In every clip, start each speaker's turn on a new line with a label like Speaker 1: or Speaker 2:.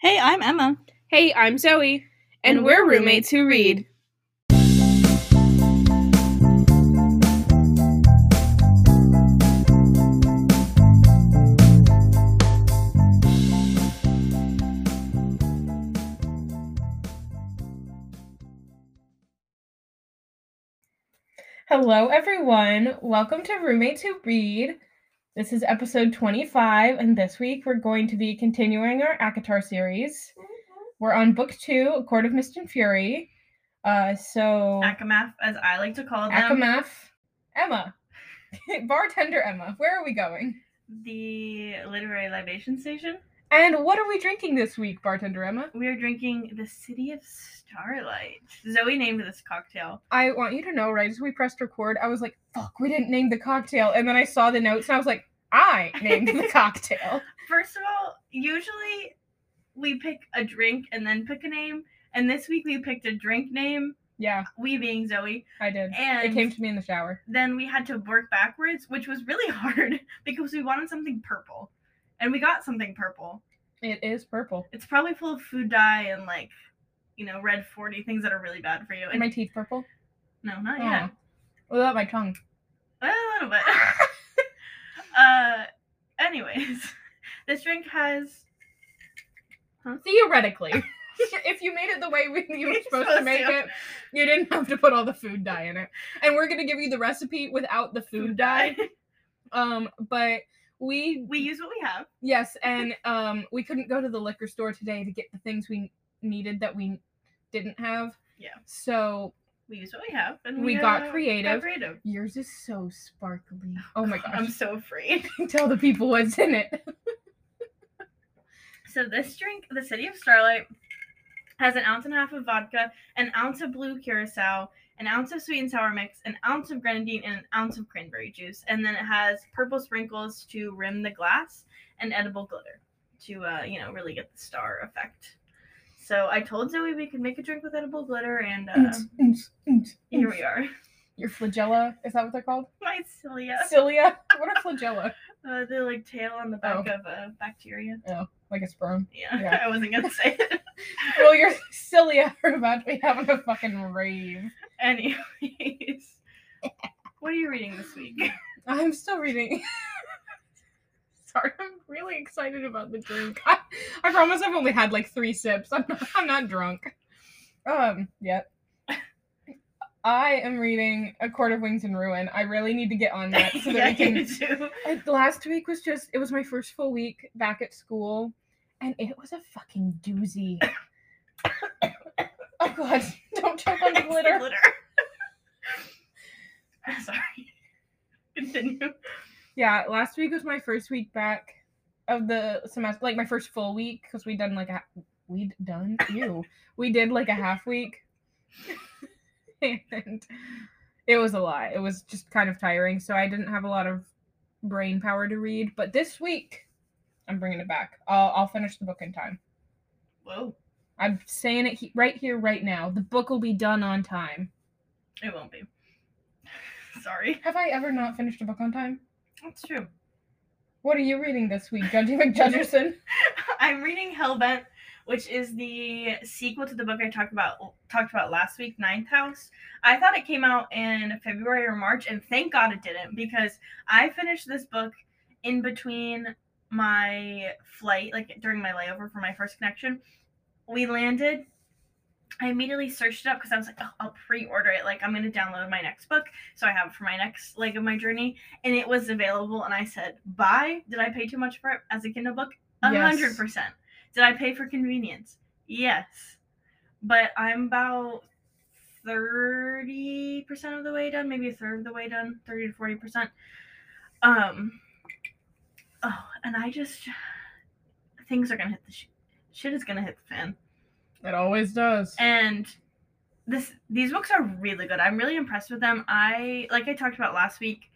Speaker 1: Hey, I'm Emma.
Speaker 2: Hey, I'm Zoe, and,
Speaker 1: And
Speaker 2: we're,
Speaker 1: we're
Speaker 2: roommates who read. Hello, everyone. Welcome to Roommates Who Read. This is episode 25, and this week we're going to be continuing our ACOTAR series. We're on book two, A Court of Mist and Fury. Uh, so,
Speaker 1: ACOMAF, as I like to call them.
Speaker 2: ACOMAF, Emma, bartender Emma, where are we going?
Speaker 1: The literary libation station.
Speaker 2: And what are we drinking this week, bartender Emma?
Speaker 1: We are drinking the City of Starlight. Zoe named this cocktail.
Speaker 2: I want you to know, right as we pressed record, I was like, fuck, we didn't name the cocktail. And then I saw the notes and I was like, I named the cocktail.
Speaker 1: First of all, usually we pick a drink and then pick a name. And this week we picked a drink name,
Speaker 2: Yeah,
Speaker 1: we being Zoe.
Speaker 2: I did.
Speaker 1: And
Speaker 2: It came to me in the shower.
Speaker 1: then we had to work backwards, which was really hard because we wanted something purple. And we got something purple.
Speaker 2: It is purple.
Speaker 1: It's probably full of food dye and like, you know, red 40 things that are really bad for you.
Speaker 2: Are
Speaker 1: And
Speaker 2: my teeth purple?
Speaker 1: no, not
Speaker 2: Oh.
Speaker 1: yet.
Speaker 2: What about my tongue?
Speaker 1: A little bit. uh, anyways, this drink has.
Speaker 2: Theoretically. if you made it the way we, you were
Speaker 1: You're
Speaker 2: supposed, to
Speaker 1: supposed
Speaker 2: make
Speaker 1: to.
Speaker 2: it, you didn't have to put all the food dye in it. And we're gonna give you the recipe without the food dye. Um, but we
Speaker 1: we use what we have.
Speaker 2: yes, and um, we couldn't go to the liquor store today to get the things we needed that we didn't have.
Speaker 1: Yeah.
Speaker 2: So
Speaker 1: We use what we have, and
Speaker 2: We
Speaker 1: we,
Speaker 2: got
Speaker 1: uh,
Speaker 2: creative.
Speaker 1: Got creative.
Speaker 2: yours is so sparkly. Oh my gosh!
Speaker 1: I'm so afraid.
Speaker 2: Tell the people what's in it.
Speaker 1: So this drink, the City of Starlight, has an ounce and a half of vodka, an ounce of blue curacao, an ounce of sweet and sour mix, an ounce of grenadine, and an ounce of cranberry juice. And then it has purple sprinkles to rim the glass and edible glitter to, uh, you know, really get the star effect. So I told Zoe we could make a drink with edible glitter, and uh, here we are.
Speaker 2: Your flagella is that what they're called?
Speaker 1: My cilia.
Speaker 2: Cilia. What are flagella?
Speaker 1: Uh, the like tail on the back
Speaker 2: Oh.
Speaker 1: of a bacteria.
Speaker 2: Oh, Like a sperm.
Speaker 1: Yeah,
Speaker 2: Yeah.
Speaker 1: I wasn't gonna say it.
Speaker 2: Well, your cilia are about to be having a fucking rave.
Speaker 1: Anyways, what are you reading this week?
Speaker 2: I'm still reading. Sorry, I'm really excited about the drink. I, I promise I've only had like three sips. I'm not, I'm not drunk. Um, yet. I am reading A Court of Wings and Ruin. I really need to get on that so that
Speaker 1: yeah,
Speaker 2: we can. I, last week was just it was my first full week back at school and it was a fucking doozy. Oh god. Don't choke on the
Speaker 1: It's
Speaker 2: glitter.
Speaker 1: glitter. Sorry. Continue.
Speaker 2: yeah last week was my first week back of the semester like my first full week because we'd done like a we'd done? You we did like a half week. And it was a lot. It was just kind of tiring so i didn't have a lot of brain power to read. But this week i'm bringing it back i'll, I'll finish the book in time
Speaker 1: Whoa.
Speaker 2: I'm saying it he- right here, right now. The book will be done on time.
Speaker 1: It won't be. Sorry.
Speaker 2: Have I ever not finished a book on time?
Speaker 1: That's true.
Speaker 2: What are you reading this week, Judgy McJudgerson?
Speaker 1: I'm reading Hellbent, which is the sequel to the book I talked about talked about last week, Ninth House. I thought it came out in February or March, and thank God it didn't because I finished this book in between my flight, like during my layover for my first connection. We landed. I immediately searched it up because I was like, oh, I'll pre-order it. Like I'm gonna download my next book, so I have it for my next leg of my journey. And it was available, and I said, "Buy." Did I pay too much for it as a Kindle book? A hundred percent. Did I pay for convenience? Yes. But I'm about thirty percent of the way done, maybe a third of the way done, thirty to forty percent. Um. Oh, and I just things are gonna hit the sh- shit is gonna hit the fan.
Speaker 2: It always does.
Speaker 1: And this these books are really good. I'm really impressed with them. I like I talked about last week,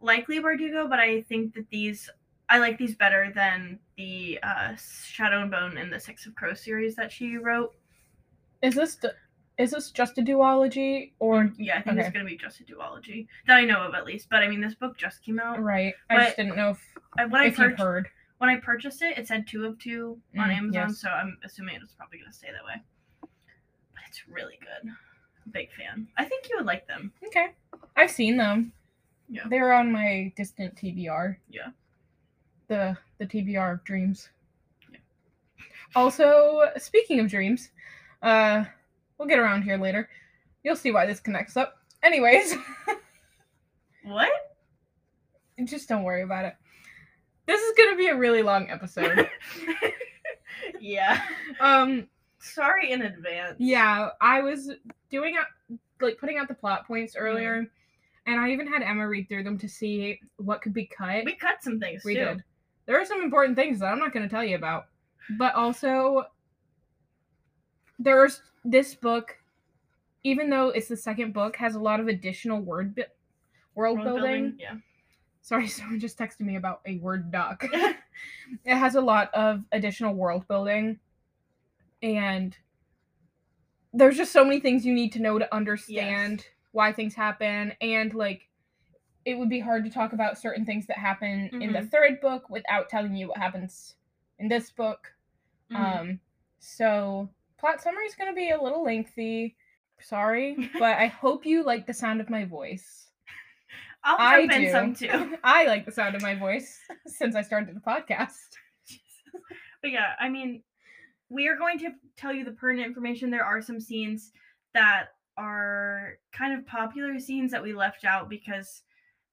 Speaker 1: likely Bardugo, but I think that these I like these better than the uh, Shadow and Bone and the Six of Crows series that she wrote.
Speaker 2: Is this the, is this just a duology or
Speaker 1: Yeah, I think it's gonna be just a duology that I know of at least. But I mean, this book just came out.
Speaker 2: right? I just didn't know if,
Speaker 1: when I
Speaker 2: if
Speaker 1: purchased
Speaker 2: heard.
Speaker 1: when I purchased it, it said two of two on
Speaker 2: Mm,
Speaker 1: Amazon,
Speaker 2: yes.
Speaker 1: so I'm assuming it's probably gonna stay that way. But it's really good. Big fan. I think you would like them.
Speaker 2: Okay. I've seen them.
Speaker 1: Yeah.
Speaker 2: They're on my distant TBR.
Speaker 1: Yeah.
Speaker 2: The the TBR of dreams.
Speaker 1: Yeah.
Speaker 2: Also, speaking of dreams, uh we'll get around here later. You'll see why this connects up. Anyways,
Speaker 1: What?
Speaker 2: just don't worry about it. This is gonna be a really long episode.
Speaker 1: yeah.
Speaker 2: um
Speaker 1: Sorry in advance.
Speaker 2: Yeah, I was doing out like putting out the plot points earlier, and I even had Emma read through them to see what could be cut.
Speaker 1: We cut some things
Speaker 2: We
Speaker 1: too.
Speaker 2: did. There are some important things that I'm not going to tell you about, but also there's this book. Even though it's the second book, has a lot of additional word bi- world,
Speaker 1: World
Speaker 2: building.
Speaker 1: Yeah.
Speaker 2: Sorry, someone just texted me about a word doc. it has a lot of additional world building and there's just so many things you need to know to understand why things happen and like it would be hard to talk about certain things that happen in the
Speaker 1: Mhm.
Speaker 2: third book without telling you what happens in this book
Speaker 1: Mhm.
Speaker 2: um so plot summary is going to be a little lengthy sorry but i hope you like the sound of my voice
Speaker 1: I'll
Speaker 2: I
Speaker 1: jump in
Speaker 2: do.
Speaker 1: some too.
Speaker 2: I like the sound of my voice since I started the podcast.
Speaker 1: But yeah, I mean, we are going to tell you the pertinent information. There are some scenes that are kind of popular scenes that we left out because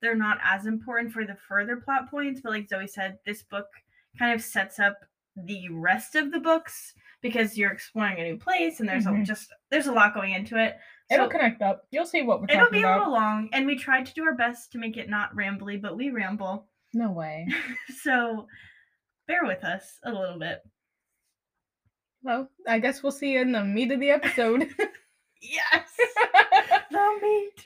Speaker 1: they're not as important for the further plot points. But like Zoe said, this book kind of sets up the rest of the books because you're exploring a new place and there's a,
Speaker 2: Mhm.
Speaker 1: just there's a lot going into it.
Speaker 2: It'll
Speaker 1: So-
Speaker 2: connect up. You'll see what we're
Speaker 1: It'll
Speaker 2: talking about.
Speaker 1: It'll be a little long, and we tried to do our best to make it not rambly, but we ramble.
Speaker 2: No way.
Speaker 1: so bear with us a little bit.
Speaker 2: Well, I guess we'll see you in the meat of the episode.
Speaker 1: Yes, the meat.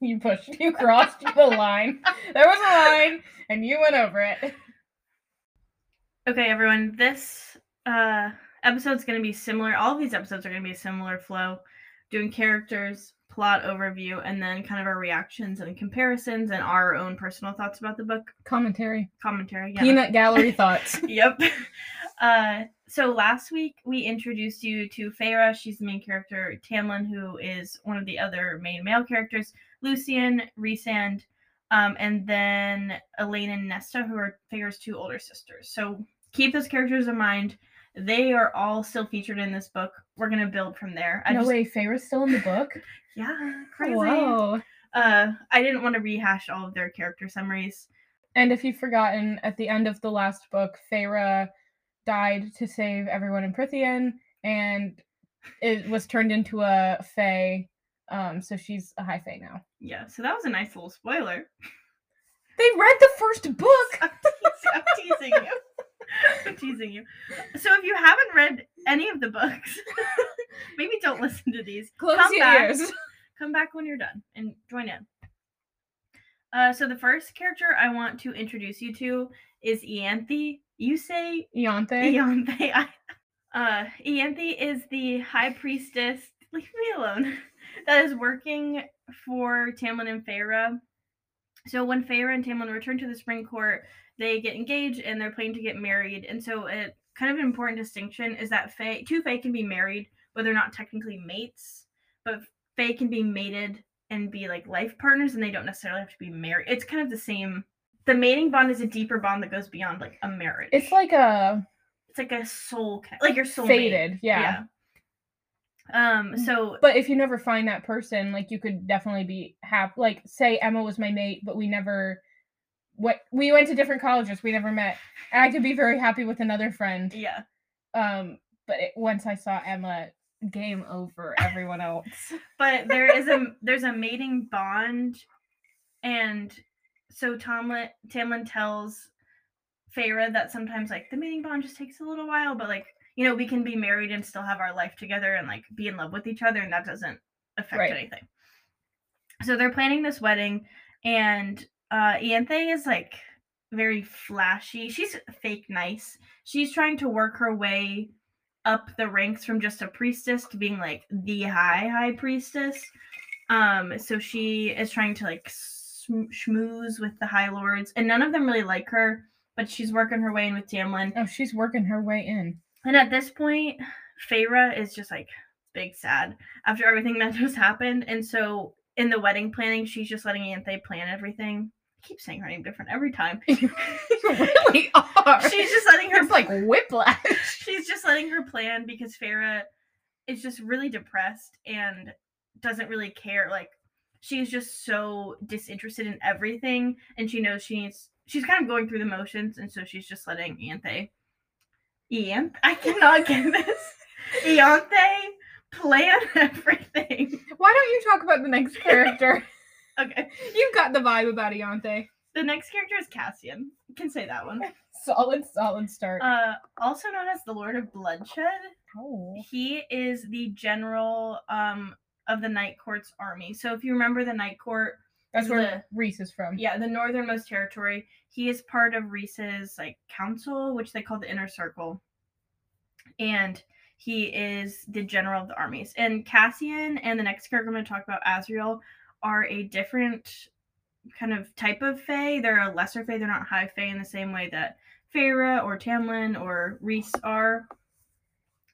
Speaker 2: you pushed, you crossed the line. There was a line, and you went over it.
Speaker 1: Okay, everyone, this uh episode's going to be similar. All these episodes are going to be a similar flow, doing characters, plot overview, and then kind of our reactions and comparisons and our own personal thoughts about the book.
Speaker 2: Commentary.
Speaker 1: Commentary. Yeah.
Speaker 2: Peanut gallery thoughts.
Speaker 1: yep. Uh, so last week we introduced you to Feyre. She's the main character. Tamlin, who is one of the other main male characters. Lucien, Rhysand, um, and then Elain and Nesta, who are Feyre's two older sisters. So keep those characters in mind. They are all still featured in this book. We're gonna build from there. I
Speaker 2: no
Speaker 1: just,
Speaker 2: way, Feyre's still in the book?
Speaker 1: Yeah, crazy.
Speaker 2: Whoa.
Speaker 1: Uh, I didn't want to rehash all of their character summaries.
Speaker 2: And if you've forgotten, at the end of the last book, Feyre died to save everyone in Prythian, and it was turned into a Fae. Um, so she's a high Fae now.
Speaker 1: Yeah, so that was a nice little spoiler.
Speaker 2: They read the first book.
Speaker 1: I'm teasing, I'm teasing you. I'm teasing you. So if you haven't read any of the books, maybe don't listen to these.
Speaker 2: Close
Speaker 1: Come
Speaker 2: your
Speaker 1: back.
Speaker 2: ears.
Speaker 1: Come back when you're done and join in. Uh, so the first character I want to introduce you to is Ianthe. You say
Speaker 2: Ianthe.
Speaker 1: Ianthe. I- Uh, Ianthe is the high priestess. Leave me alone. That is working for Tamlin and Feyre. So when Feyre and Tamlin return to the Spring Court, they get engaged and they're planning to get married. And so, it kind of an important distinction is that Fae, two Fae can be married, but they're not technically mates. But Fae can be mated and be like life partners, and they don't necessarily have to be married. It's kind of the same. The mating bond is a deeper bond that goes beyond like a marriage.
Speaker 2: It's like a
Speaker 1: it's like a soul, like your soul
Speaker 2: faded, yeah.
Speaker 1: yeah. Um. So
Speaker 2: But if you never find that person, like you could definitely be happy. Like, say Emma was my mate, but we never. What we went to different colleges, we never met, I could be very happy with another friend.
Speaker 1: yeah.
Speaker 2: Um, but it, once I saw Emma, game over. Everyone else.
Speaker 1: but there is a there's a mating bond, and so Tomlin Tamlin tells Feyre that sometimes like the mating bond just takes a little while, but like you know we can be married and still have our life together and like be in love with each other, and that doesn't affect
Speaker 2: Right.
Speaker 1: anything. So they're planning this wedding, and uh, Ianthe is like very flashy. She's fake nice. She's trying to work her way up the ranks from just a priestess to being like the high high priestess. Um, so she is trying to like sm- schmooze with the high lords, and none of them really like her. but she's working her way in with Tamlin.
Speaker 2: Oh, she's working her way in.
Speaker 1: And at this point, Feyre is just like big sad after everything that just happened. And so in the wedding planning, she's just letting Anthe plan everything. I keep saying her name different every time.
Speaker 2: you really are.
Speaker 1: she's just letting her
Speaker 2: it's like whiplash.
Speaker 1: she's just letting her plan because Farah is just really depressed and doesn't really care. Like she's just so disinterested in everything, and she knows she needs. She's kind of going through the motions, and so she's just letting Anthe. Ian, I cannot get this. Ianthe plan everything.
Speaker 2: Why don't you talk about the next character?
Speaker 1: Okay.
Speaker 2: You've got the vibe about Ianthe.
Speaker 1: The next character is Cassian. You can say that one.
Speaker 2: Solid, solid start.
Speaker 1: Uh, also known as the Lord of Bloodshed.
Speaker 2: oh.
Speaker 1: He is the general um of the Night Court's army. So if you remember the Night Court,
Speaker 2: That's where Rhys is from.
Speaker 1: yeah, the northernmost territory, he is part of Rhys's like council, which they call the Inner Circle. And he is the general of the armies. And Cassian and the next character I'm going to talk about, Azriel, are a different kind of type of Fae. They're a lesser Fae. They're not high Fae in the same way that Feyre or Tamlin or Rhys are.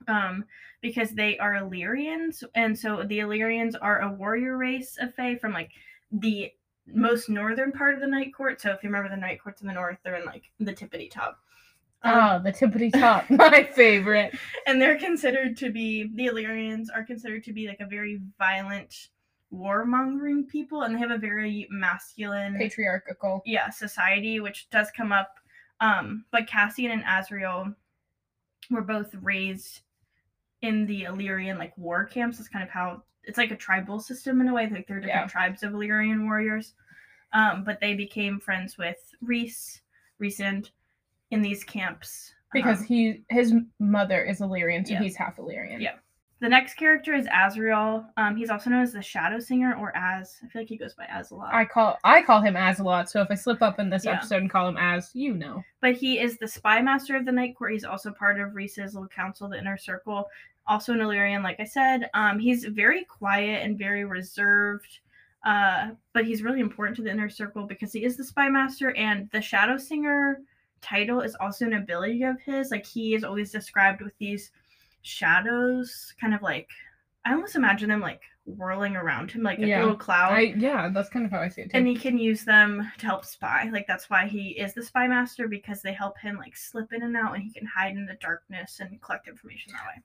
Speaker 1: Um, because they are Illyrians, and so the Illyrians are a warrior race of Fae from like the most northern part of the Night Court. So if you remember the Night Court's in the north, they're in like the tippity top. Um,
Speaker 2: Oh, the tippity top. My favorite.
Speaker 1: and they're considered to be the Illyrians are considered to be like a very violent warmongering people and they have a very masculine
Speaker 2: Patriarchal.
Speaker 1: yeah society which does come up um but Cassian and Azriel were both raised in the Illyrian like war camps that's kind of how it's like a tribal system in a way like there are different
Speaker 2: Yeah.
Speaker 1: tribes of Illyrian warriors um but they became friends with Rhys Rhysand in these camps
Speaker 2: Because
Speaker 1: um,
Speaker 2: he his mother is Illyrian, so
Speaker 1: Yeah.
Speaker 2: he's half Illyrian.
Speaker 1: Yeah. The next character is Azriel. Um, he's also known as the Shadow Singer or Az. I feel like he goes by Az a lot.
Speaker 2: I call I call him Az a lot, so if I slip up in this
Speaker 1: Yeah.
Speaker 2: episode and call him Az, you know.
Speaker 1: but he is the spy master of the Night Court. He's also part of Rhys's little council, the Inner Circle. Also an Illyrian, like I said. Um, he's very quiet and very reserved. Uh, but he's really important to the Inner Circle because he is the spy master and the Shadow Singer title is also an ability of his. Like he is always described with these shadows, kind of like I almost imagine them like whirling around him like a
Speaker 2: Yeah.
Speaker 1: little cloud.
Speaker 2: I yeah, that's kind of how I see it too.
Speaker 1: and he can use them to help spy. Like that's why he is the spy master because they help him like slip in and out, and he can hide in the darkness and collect information that way.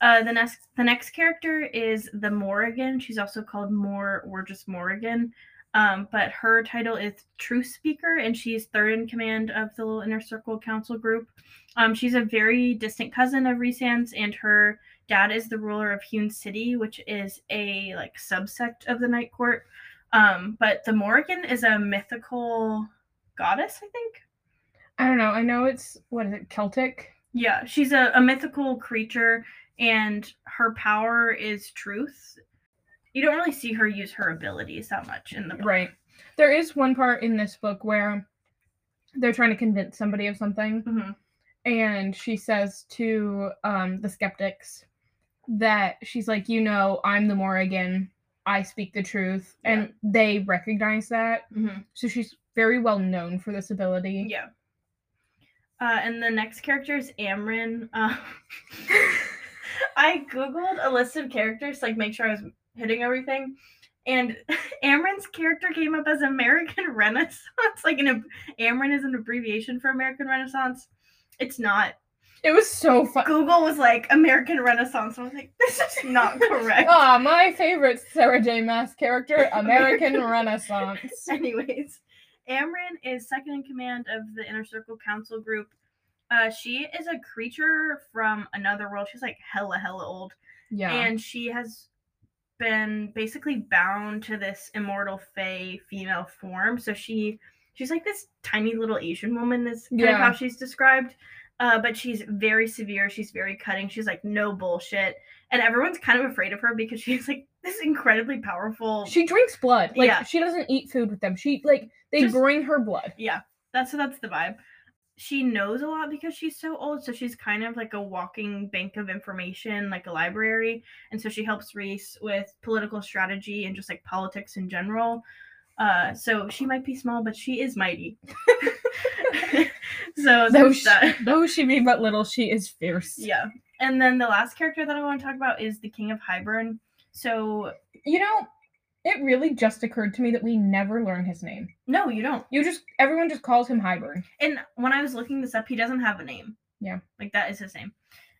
Speaker 1: Uh, the next the next character is the Morrigan. She's also called Mor or just Morrigan. Um, but her title is Truth Speaker, and she's third in command of the little Inner Circle Council group. Um, she's a very distant cousin of Rhysand's, and her dad is the ruler of Hewn City, which is a like subsect of the Night Court. Um, but the Morrigan is a mythical goddess, I think.
Speaker 2: I don't know. I know it's what is it, Celtic?
Speaker 1: Yeah, she's a, a mythical creature, and her power is truth. You don't really see her use her abilities that much in the book.
Speaker 2: Right. There is one part in this book where they're trying to convince somebody of something,
Speaker 1: hmm
Speaker 2: and she says to um, the skeptics that she's like, you know, I'm the Morrigan. I speak the truth, and they recognize that.
Speaker 1: hmm
Speaker 2: So she's very well known for this ability.
Speaker 1: Yeah. Uh, and the next character is Amren. Uh, I googled a list of characters to like make sure I was hitting everything, and Amren's character came up as American Renaissance. Like an Amren is an abbreviation for American Renaissance. It's not.
Speaker 2: It was so fun.
Speaker 1: Google was like American Renaissance. I was like, this is not correct.
Speaker 2: Ah, my favorite Sarah J. Maas character, American Renaissance.
Speaker 1: Anyways, Amren is second in command of the Inner Circle Council group. Uh, she is a creature from another world. She's like hella, hella old.
Speaker 2: Yeah.
Speaker 1: And she has been basically bound to this immortal Fae female form. So she she's like this tiny little Asian woman is kind of
Speaker 2: Yeah.
Speaker 1: how she's described. Uh, but she's very severe. She's very cutting. She's like no bullshit, and everyone's kind of afraid of her because she's like this incredibly powerful.
Speaker 2: she drinks blood. Like
Speaker 1: Yeah.
Speaker 2: she doesn't eat food with them. She like they
Speaker 1: Just-
Speaker 2: bring her blood.
Speaker 1: Yeah, that's that's the vibe. She knows a lot because she's so old, so she's kind of like a walking bank of information, like a library. And so she helps Rhys with political strategy and just like politics in general. Uh, so she might be small, but she is mighty. So
Speaker 2: Though she,
Speaker 1: that.
Speaker 2: though she be but little, she is fierce.
Speaker 1: Yeah. And then the last character that I want to talk about is the King of Hybern. So
Speaker 2: You know, it really just occurred to me that we never learn his name.
Speaker 1: no, you don't.
Speaker 2: You just everyone just calls him Hybern.
Speaker 1: And when I was looking this up, he doesn't have a name.
Speaker 2: Yeah.
Speaker 1: Like that is his name.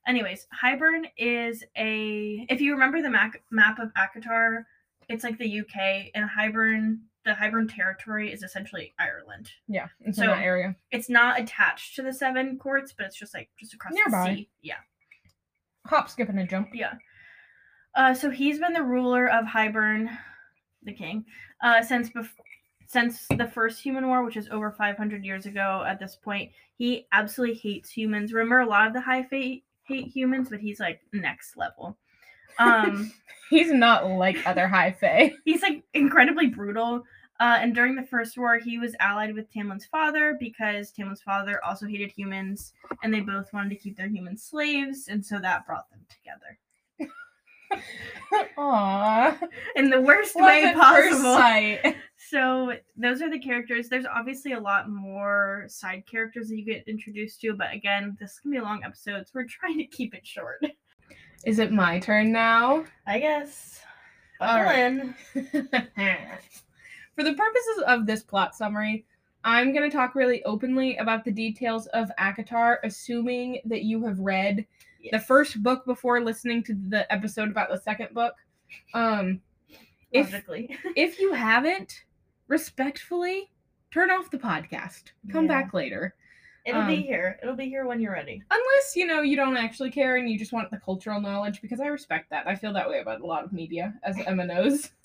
Speaker 1: Anyways, Hybern is a if you remember the map map of ACOTAR, it's like the UK and Hybern the Hybern territory is essentially Ireland.
Speaker 2: Yeah, it's
Speaker 1: So-
Speaker 2: in that area.
Speaker 1: It's not attached to the seven courts, but it's just like just across
Speaker 2: Nearby.
Speaker 1: the sea. Yeah.
Speaker 2: Hop, skip, and a jump.
Speaker 1: Yeah. Uh, so he's been the ruler of Hybern, the king, uh, since bef- since the first human war, which is over 500 years ago. At this point, he absolutely hates humans. Remember, a lot of the high fate hate humans, but he's like next level. Um,
Speaker 2: He's not like other high fae.
Speaker 1: he's like incredibly brutal. Uh, and during the first war, he was allied with Tamlin's father because Tamlin's father also hated humans, and they both wanted to keep their human slaves, and so that brought them together
Speaker 2: Aww.
Speaker 1: in the worst
Speaker 2: Love
Speaker 1: way possible. So those are the characters. There's obviously a lot more side characters that you get introduced to, but again, this can be a long episode, so we're trying to keep it short.
Speaker 2: Is it my turn now?
Speaker 1: I guess.
Speaker 2: All
Speaker 1: in.
Speaker 2: For the purposes of this plot summary, I'm going to talk really openly about the details of ACOTAR, assuming that you have read the first book before listening to the episode about the second book. Um, if
Speaker 1: logically.
Speaker 2: if you haven't, respectfully turn off the podcast. Come
Speaker 1: Yeah.
Speaker 2: back later.
Speaker 1: It'll be
Speaker 2: um,
Speaker 1: here. It'll be here when you're ready.
Speaker 2: Unless, you know, you don't actually care and you just want the cultural knowledge, because I respect that. I feel that way about a lot of media, as Emma knows.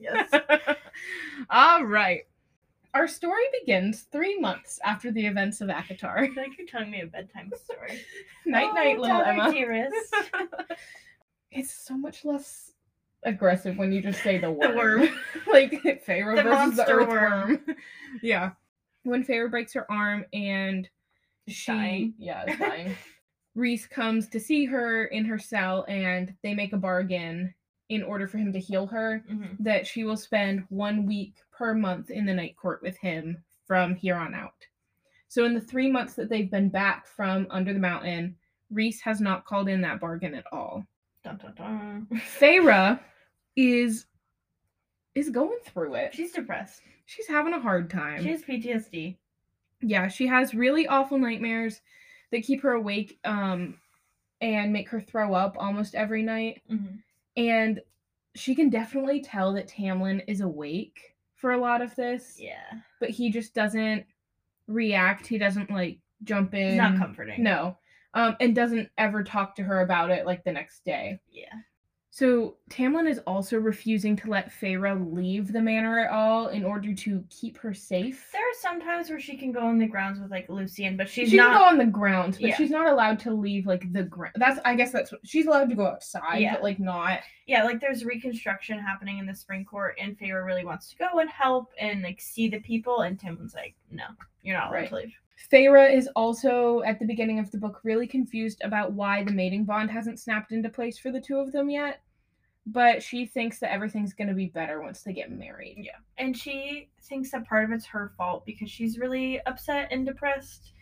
Speaker 1: Yes.
Speaker 2: All right. Our story begins three months after the events of
Speaker 1: I
Speaker 2: ACOTAR.
Speaker 1: feel like you're telling me a bedtime story.
Speaker 2: night,
Speaker 1: Oh,
Speaker 2: night, little Emma.
Speaker 1: dearest.
Speaker 2: it's so much less aggressive when you just say the
Speaker 1: The
Speaker 2: worm.
Speaker 1: worm.
Speaker 2: like Feyre
Speaker 1: The
Speaker 2: versus the earthworm. yeah. When Feyre breaks her arm and she
Speaker 1: dying.
Speaker 2: yeah, is dying. Rhys comes to see her in her cell and they make a bargain in order for him to heal her
Speaker 1: Mhm.
Speaker 2: that she will spend one week per month in the night court with him from here on out. So, in the three months that they've been back from under the mountain, Rhys has not called in that bargain at all.
Speaker 1: Dun, dun, dun.
Speaker 2: Feyre is is going through it.
Speaker 1: She's depressed.
Speaker 2: She's having a hard time.
Speaker 1: She has PTSD.
Speaker 2: yeah, she has really awful nightmares that keep her awake um and make her throw up almost every night.
Speaker 1: Mhm.
Speaker 2: And she can definitely tell that Tamlin is awake for a lot of this.
Speaker 1: Yeah.
Speaker 2: but he just doesn't react. He doesn't like jump in.
Speaker 1: It's not comforting.
Speaker 2: No. Um, and doesn't ever talk to her about it like the next day.
Speaker 1: Yeah.
Speaker 2: So Tamlin is also refusing to let Feyre leave the manor at all in order to keep her safe.
Speaker 1: There are some times where she can go on the grounds with like Lucien, but she's
Speaker 2: she
Speaker 1: not.
Speaker 2: can go on the ground, but
Speaker 1: Yeah.
Speaker 2: she's not allowed to leave like the ground. That's I guess that's what she's allowed to go outside,
Speaker 1: Yeah.
Speaker 2: but like not.
Speaker 1: yeah, like there's reconstruction happening in the spring court, and Feyre really wants to go and help and like see the people, and Tim's like, no, you're not allowed
Speaker 2: Right.
Speaker 1: to leave.
Speaker 2: Feyre is also at the beginning of the book really confused about why the mating bond hasn't snapped into place for the two of them yet. But she thinks that everything's going to be better once they get married.
Speaker 1: Yeah, and she thinks that part of it's her fault because she's really upset and depressed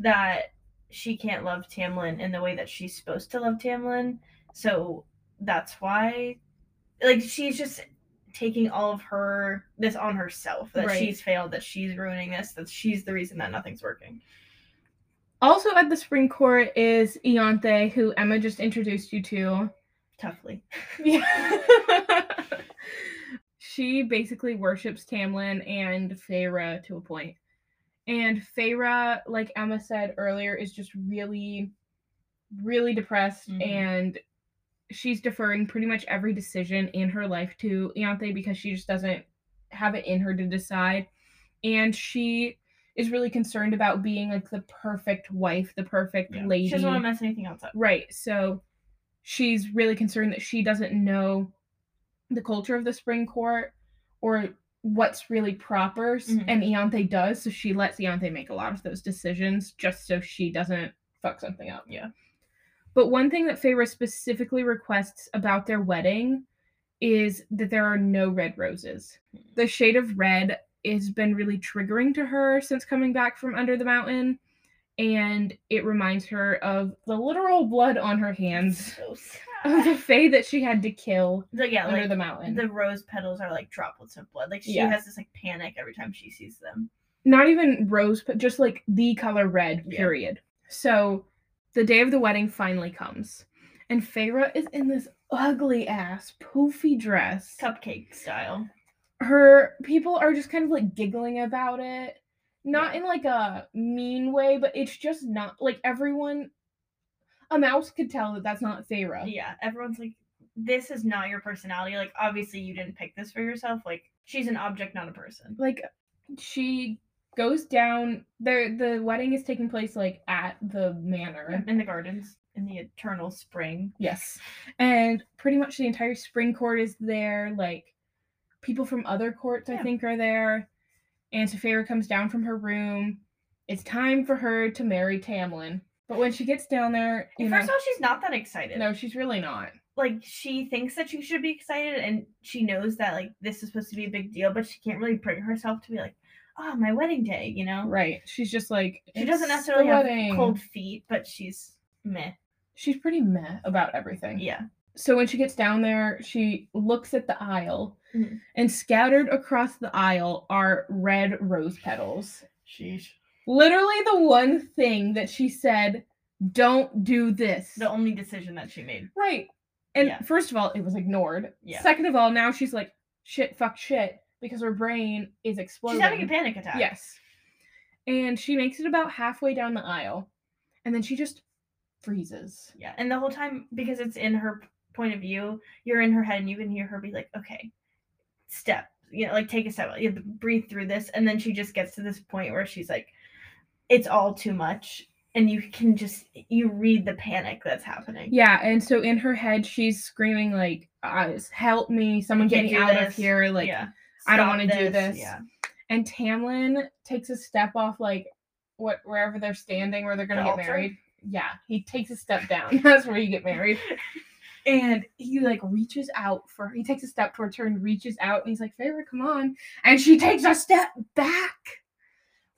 Speaker 1: that she can't love Tamlin in the way that she's supposed to love Tamlin. So that's why, like, she's just taking all of her this on herself that
Speaker 2: Right.
Speaker 1: she's failed, that she's ruining this, that she's the reason that nothing's working.
Speaker 2: Also at the spring court is Ianthe, who Emma just introduced you to.
Speaker 1: Toughly.
Speaker 2: Yeah. she basically worships Tamlin and Feyre to a point. And Feyre, like Emma said earlier, is just really, really depressed
Speaker 1: Mhm.
Speaker 2: and she's deferring pretty much every decision in her life to Ianthe because she just doesn't have it in her to decide. And she is really concerned about being like the perfect wife, the perfect
Speaker 1: Yeah.
Speaker 2: lady.
Speaker 1: She doesn't want to mess anything else up.
Speaker 2: Right. So she's really concerned that she doesn't know the culture of the spring court or what's really proper.
Speaker 1: Mhm.
Speaker 2: And Ianthe does. So she lets Ianthe make a lot of those decisions just so she doesn't fuck something up.
Speaker 1: Yeah.
Speaker 2: But one thing that Feyre specifically requests about their wedding is that there are no red roses. The shade of red has been really triggering to her since coming back from under the mountain. And it reminds her of the literal blood on her hands
Speaker 1: So
Speaker 2: of the fae that she had to kill
Speaker 1: The- yeah,
Speaker 2: under
Speaker 1: like
Speaker 2: the mountain.
Speaker 1: the rose petals are like droplets of blood. Like she
Speaker 2: Yeah.
Speaker 1: has this like panic every time she sees them.
Speaker 2: Not even rose, but just like the color red,
Speaker 1: Yeah.
Speaker 2: period. So the day of the wedding finally comes. And Feyre is in this ugly ass poofy dress.
Speaker 1: Cupcake style.
Speaker 2: her people are just kind of like giggling about it not
Speaker 1: Yeah.
Speaker 2: in like a mean way but it's just not like everyone a mouse could tell that that's not Feyre.
Speaker 1: Yeah, everyone's like, this is not your personality. Like, obviously, you didn't pick this for yourself. Like, she's an object, not a person.
Speaker 2: like she goes down there the wedding is taking place like at the manor
Speaker 1: In the gardens, in the eternal spring.
Speaker 2: yes and pretty much the entire spring court is there like people from other courts i think are there and Saphira comes down from her room it's time for her to marry tamlin but when she gets down there you
Speaker 1: And
Speaker 2: know,
Speaker 1: first of all, she's not that excited.
Speaker 2: no she's really not
Speaker 1: Like, she thinks that she should be excited, and she knows that, like, this is supposed to be a big deal, but she can't really bring herself to be like, oh, my wedding day, you know?
Speaker 2: right she's just like
Speaker 1: She doesn't necessarily have cold feet, but she's meh.
Speaker 2: she's pretty meh about everything
Speaker 1: Yeah.
Speaker 2: So when she gets down there, she looks at the aisle,
Speaker 1: Mhm.
Speaker 2: and scattered across the aisle are red rose petals.
Speaker 1: Sheesh.
Speaker 2: Literally the one thing that she said, don't do this.
Speaker 1: The only decision that she made.
Speaker 2: Right. And
Speaker 1: Yeah.
Speaker 2: first of all, it was ignored.
Speaker 1: Yeah.
Speaker 2: Second of all, now she's like, shit, fuck shit, because her brain is exploding.
Speaker 1: She's having a panic attack.
Speaker 2: Yes. And she makes it about halfway down the aisle, and then she just freezes.
Speaker 1: Yeah. And the whole time, because it's in her point of view, you're in her head and you can hear her be like, okay, step, you know, like take a step, you have to breathe through this. And then she just gets to this point where she's like, it's all too much. And you can just, you read the panic that's happening.
Speaker 2: Yeah, and so in her head, she's screaming like, uh, "Help me! Someone get me out of here!" Like,
Speaker 1: yeah.
Speaker 2: I don't wanna do this.
Speaker 1: Yeah.
Speaker 2: and Tamlin takes a step off, like what wherever they're standing, where they're gonna
Speaker 1: The
Speaker 2: get
Speaker 1: altar?
Speaker 2: married. Yeah, he takes a step down. That's where you get married. And he like reaches out for. He takes a step towards her and reaches out, and he's like, Feyre, come on!" And she takes a step back,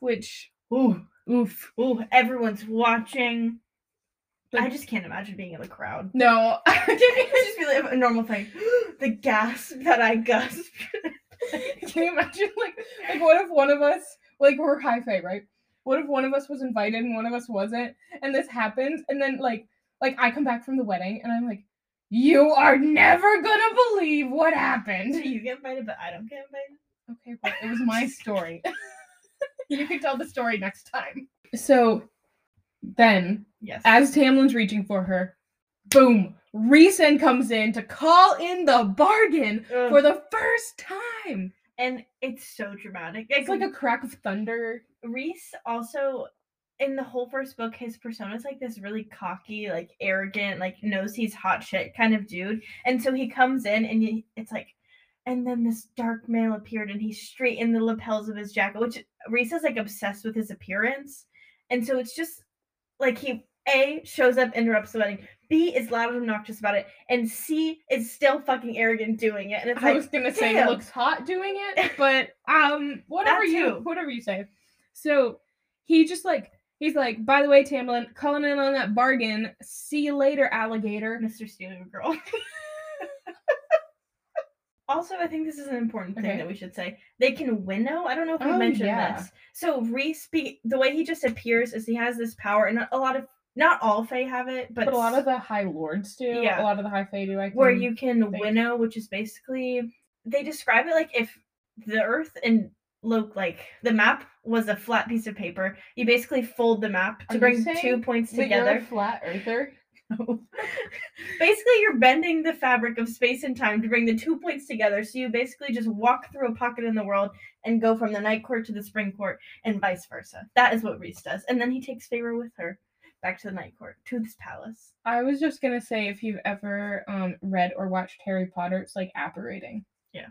Speaker 2: which
Speaker 1: Ooh,
Speaker 2: oof.
Speaker 1: ooh, everyone's watching.
Speaker 2: But-
Speaker 1: I just can't imagine being in the crowd.
Speaker 2: No,
Speaker 1: It's just really a normal thing. the gasp that I gasped.
Speaker 2: Can you imagine like like what if one of us like we're high fae, right? What if one of us was invited and one of us wasn't, and this happens, and then like like I come back from the wedding and I'm like, you are never gonna believe what happened.
Speaker 1: you get invited, but I don't get invited.
Speaker 2: Okay, well, it was my story. you can tell the story next time. So then,
Speaker 1: Yes.
Speaker 2: as Tamlin's reaching for her, boom, Rhysand comes in to call in the bargain
Speaker 1: Ugh.
Speaker 2: for the first time.
Speaker 1: and it's so dramatic.
Speaker 2: It's like a crack of thunder.
Speaker 1: Rhys also in the whole first book, his persona is like this really cocky, like arrogant, like knows he's hot shit kind of dude. And so he comes in and you, it's like, and then this dark male appeared and he straightened the lapels of his jacket, which Rhys is like obsessed with his appearance. And so it's just like he A shows up, interrupts the wedding, B is loud and obnoxious about it, and C is still fucking arrogant doing it. And it's like
Speaker 2: I
Speaker 1: like
Speaker 2: was gonna say
Speaker 1: damn.
Speaker 2: looks hot doing it, but um, whatever you whatever you say. So he just like he's like, by the way, Tamlin, calling in on that bargain. See you later, alligator.
Speaker 1: Mr. Stealing Girl. also, I think this is an important thing
Speaker 2: Okay.
Speaker 1: that we should say. They can winnow. I don't know if we
Speaker 2: Oh,
Speaker 1: mentioned
Speaker 2: yeah.
Speaker 1: this. So Rhys, be- the way he just appears is he has this power, and a lot of not all Fae have it, but,
Speaker 2: But a lot of the high lords do.
Speaker 1: Yeah.
Speaker 2: A lot of the high fae do. I
Speaker 1: where you can
Speaker 2: think.
Speaker 1: winnow, which is basically they describe it like if the Earth and look like the map was a flat piece of paper. You basically fold the map
Speaker 2: Are
Speaker 1: to
Speaker 2: you
Speaker 1: bring two points together.
Speaker 2: a flat earther.
Speaker 1: basically you're bending the fabric of space and time to bring the two points together so you basically just walk through a pocket in the world and go from the night court to the spring court and vice versa that is what Rhys does and then he takes Feyre with her back to the night court to this palace
Speaker 2: I was just gonna say if you've ever um read or watched Harry Potter, it's like apparating.
Speaker 1: Yeah.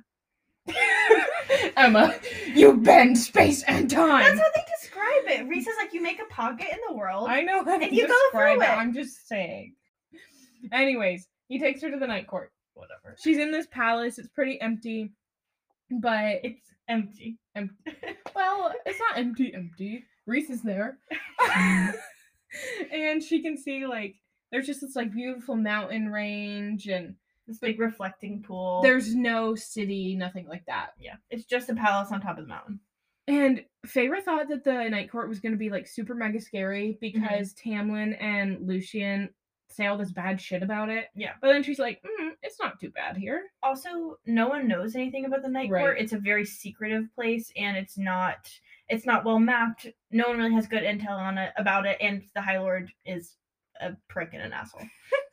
Speaker 2: Emma, you bend space and time.
Speaker 1: that's how they describe it Rhys is like you make a pocket in the world
Speaker 2: I know how to
Speaker 1: And you go through
Speaker 2: it.
Speaker 1: it.
Speaker 2: I'm just saying. Anyways, he takes her to the night court.
Speaker 1: whatever
Speaker 2: She's in this palace. It's pretty empty, but
Speaker 1: it's empty.
Speaker 2: empty well, it's not empty. Empty. Rhys is there. and she can see like there's just this like beautiful mountain range and
Speaker 1: This big reflecting pool.
Speaker 2: there's no city, nothing like that.
Speaker 1: yeah, it's just a palace on top of the mountain.
Speaker 2: And Feyre thought that the night court was gonna be like super mega scary because Tamlin and Lucien say all this bad shit about it.
Speaker 1: Yeah.
Speaker 2: But then she's like, mm, it's not too bad here.
Speaker 1: Also, no one knows anything about the night
Speaker 2: Right.
Speaker 1: court. It's a very secretive place, and it's not it's not well mapped. No one really has good intel on it about it, and the High Lord is a prick and an asshole.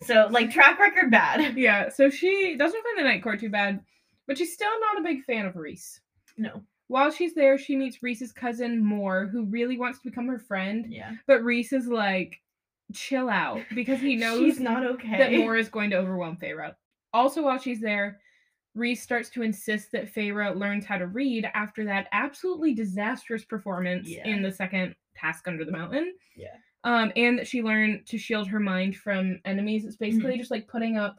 Speaker 1: so, like track record bad.
Speaker 2: Yeah, so she doesn't find the night court too bad, but she's still not a big fan of Rhys.
Speaker 1: No.
Speaker 2: While she's there, she meets Rhys's cousin Mor, who really wants to become her friend,
Speaker 1: Yeah.
Speaker 2: but Rhys is like, chill out because he knows
Speaker 1: she's not okay.
Speaker 2: that Mor is going to overwhelm Feyre. Also, while she's there, Rhys starts to insist that Feyre learns how to read after that absolutely disastrous performance
Speaker 1: Yeah.
Speaker 2: in the second task under the mountain.
Speaker 1: Yeah.
Speaker 2: Um, and that she learned to shield her mind from enemies. It's basically just like putting up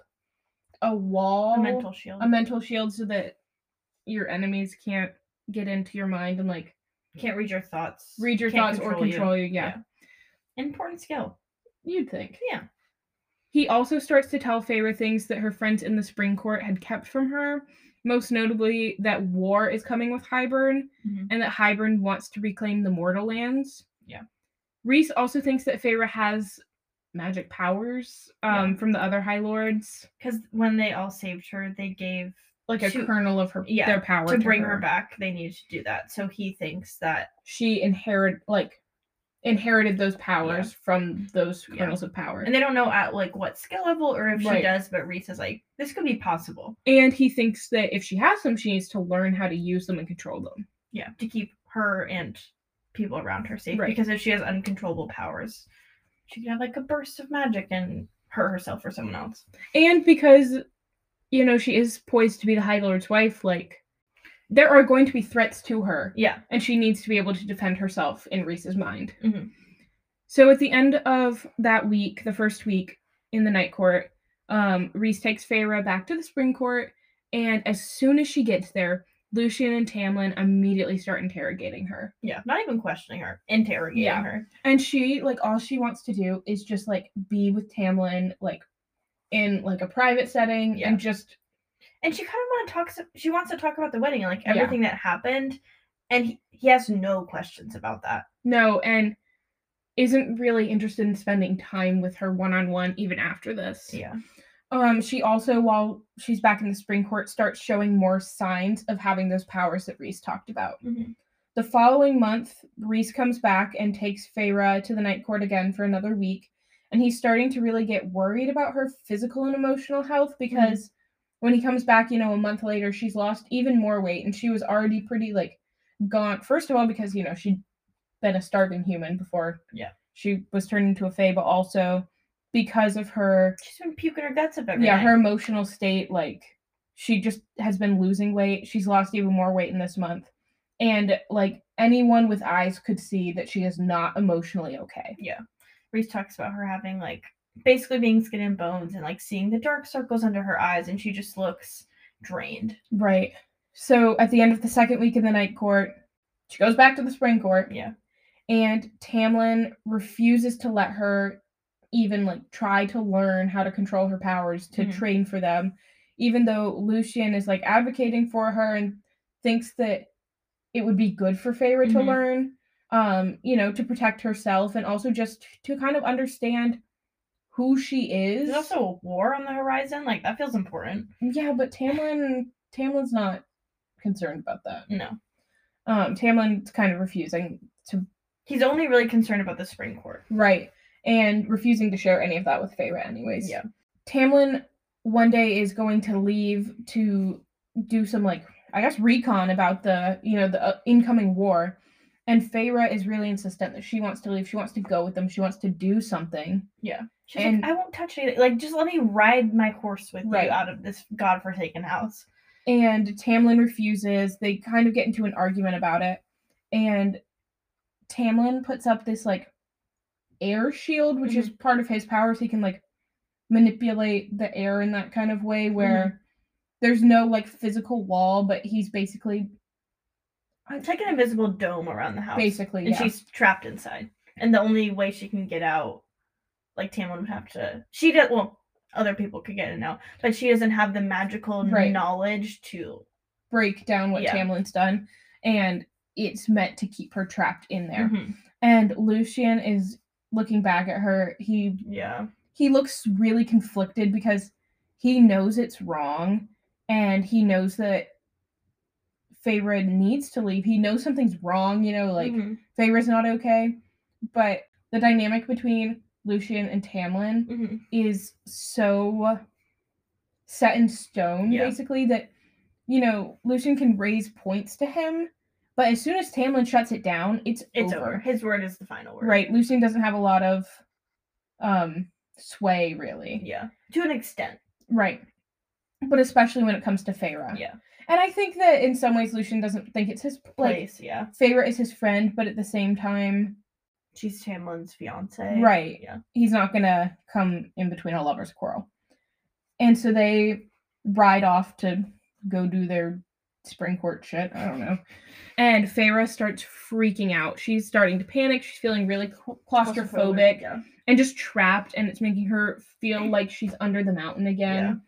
Speaker 2: a wall,
Speaker 1: a mental shield.
Speaker 2: a mental shield, so that your enemies can't get into your mind and like
Speaker 1: Can't read your thoughts.
Speaker 2: read your
Speaker 1: can't
Speaker 2: thoughts or control you. Yeah.
Speaker 1: Important skill.
Speaker 2: You'd think.
Speaker 1: Yeah.
Speaker 2: He also starts to tell Feyre things that her friends in the Spring Court had kept from her, most notably that war is coming with Hybern
Speaker 1: Mhm.
Speaker 2: and that Hybern wants to reclaim the mortal lands.
Speaker 1: Yeah.
Speaker 2: Rhys also thinks that Feyre has magic powers um,
Speaker 1: Yeah.
Speaker 2: from the other High Lords,
Speaker 1: Because when they all saved her, they gave
Speaker 2: like a
Speaker 1: To-
Speaker 2: kernel of her
Speaker 1: yeah,
Speaker 2: their power
Speaker 1: to bring her back. They needed to do that. So he thinks that
Speaker 2: She inherit like inherited those powers from those
Speaker 1: Yeah.
Speaker 2: kernels of power.
Speaker 1: and they don't know at like what skill level or if
Speaker 2: Right.
Speaker 1: she does, but Rhys is like, this could be possible.
Speaker 2: and he thinks that if she has them, she needs to learn how to use them and control them.
Speaker 1: Yeah. To keep her and people around her safe.
Speaker 2: Right.
Speaker 1: Because if she has uncontrollable powers, she could have like a burst of magic and hurt herself or someone else.
Speaker 2: and because you know she is poised to be the high lord's wife like there are going to be threats to her
Speaker 1: Yeah.
Speaker 2: and she needs to be able to defend herself in Rhys's mind
Speaker 1: Mhm.
Speaker 2: so at the end of that week the first week in the night court um, Rhys takes Feyre back to the spring court and as soon as she gets there Lucien and tamlin immediately start interrogating her
Speaker 1: Yeah. Not even questioning her, interrogating
Speaker 2: Yeah.
Speaker 1: her.
Speaker 2: and she like all she wants to do is just like be with tamlin like in like a private setting
Speaker 1: Yeah.
Speaker 2: and just
Speaker 1: And she kind of want to talk. She wants to talk about the wedding and like
Speaker 2: Yeah.
Speaker 1: everything that happened, and he, he has no questions about that.
Speaker 2: No, and isn't really interested in spending time with her one on one even after this.
Speaker 1: Yeah.
Speaker 2: Um, she also, while she's back in the spring court, starts showing more signs of having those powers that Rhys talked about.
Speaker 1: Mhm.
Speaker 2: The following month, Rhys comes back and takes Feyre to the night court again for another week, and he's starting to really get worried about her physical and emotional health because when he comes back, you know, a month later, she's lost even more weight, and she was already pretty like gaunt. First of all, because you know she'd been a starving human before
Speaker 1: Yeah.
Speaker 2: she was turned into a fae, but also because of her
Speaker 1: She's been puking her guts up every
Speaker 2: yeah
Speaker 1: night.
Speaker 2: her emotional state like she just has been losing weight she's lost even more weight in this month and like anyone with eyes could see that she is not emotionally okay
Speaker 1: Yeah. Rhys talks about her having like basically being skin and bones and like seeing the dark circles under her eyes, and she just looks drained.
Speaker 2: right so at the end of the second week in the night court she goes back to the spring court
Speaker 1: Yeah.
Speaker 2: and tamlin refuses to let her even like try to learn how to control her powers to
Speaker 1: Mhm.
Speaker 2: train for them even though Lucien is like advocating for her and thinks that it would be good for Feyre to
Speaker 1: Mhm.
Speaker 2: learn um you know to protect herself and also just to kind of understand who she is
Speaker 1: There's also a war on the horizon. Like that feels important.
Speaker 2: yeah but tamlin tamlin's not concerned about that
Speaker 1: No,
Speaker 2: um tamlin's kind of refusing to
Speaker 1: he's only really concerned about the spring court.
Speaker 2: Right. And refusing to share any of that with Feyre anyways.
Speaker 1: Yeah.
Speaker 2: Tamlin one day is going to leave to do some like I guess recon about the, you know, the uh, incoming war. And Feyre is really insistent that she wants to leave. She wants to go with them. She wants to do something. Yeah.
Speaker 1: She's
Speaker 2: And-
Speaker 1: like, I won't touch anything. Like, just let me ride my horse with
Speaker 2: Right.
Speaker 1: you out of this godforsaken house.
Speaker 2: And Tamlin refuses. They kind of get into an argument about it. And Tamlin puts up this like air shield, which is part of his powers. He can like manipulate the air in that kind of way where there's no like physical wall, but he's basically
Speaker 1: It's like an invisible dome around the house.
Speaker 2: basically,
Speaker 1: and
Speaker 2: yeah.
Speaker 1: she's trapped inside. And the only way she can get out, like Tamlin would have to. She does. Well, other people could get it now, but she doesn't have the magical
Speaker 2: Right.
Speaker 1: knowledge to.
Speaker 2: break down what
Speaker 1: Yeah.
Speaker 2: Tamlin's done, and it's meant to keep her trapped in there.
Speaker 1: Mhm.
Speaker 2: And Lucien is looking back at her. He
Speaker 1: Yeah.
Speaker 2: he looks really conflicted because he knows it's wrong, and he knows that Feyre needs to leave. He knows something's wrong. You know, like. Feyre's not okay, but the dynamic between Lucien and Tamlin
Speaker 1: Mhm.
Speaker 2: is so set in stone
Speaker 1: Yeah.
Speaker 2: basically that you know lucien can raise points to him but as soon as tamlin shuts it down it's,
Speaker 1: It's
Speaker 2: over.
Speaker 1: over. His word is the final word.
Speaker 2: right lucien doesn't have a lot of um sway really
Speaker 1: Yeah. To an extent.
Speaker 2: right but especially when it comes to Feyre.
Speaker 1: Yeah.
Speaker 2: and i think that in some ways lucien doesn't think it's his like
Speaker 1: Place. Yeah.
Speaker 2: Feyre is his friend but at the same time
Speaker 1: She's Tamlin's fiance.
Speaker 2: Right.
Speaker 1: Yeah.
Speaker 2: he's not gonna come in between a lover's quarrel. And so they ride off to go do their spring court shit. I don't know. And Feyre starts freaking out. She's starting to panic. She's feeling really cla- claustrophobic
Speaker 1: Yeah.
Speaker 2: and just trapped, and it's making her feel like she's under the mountain again.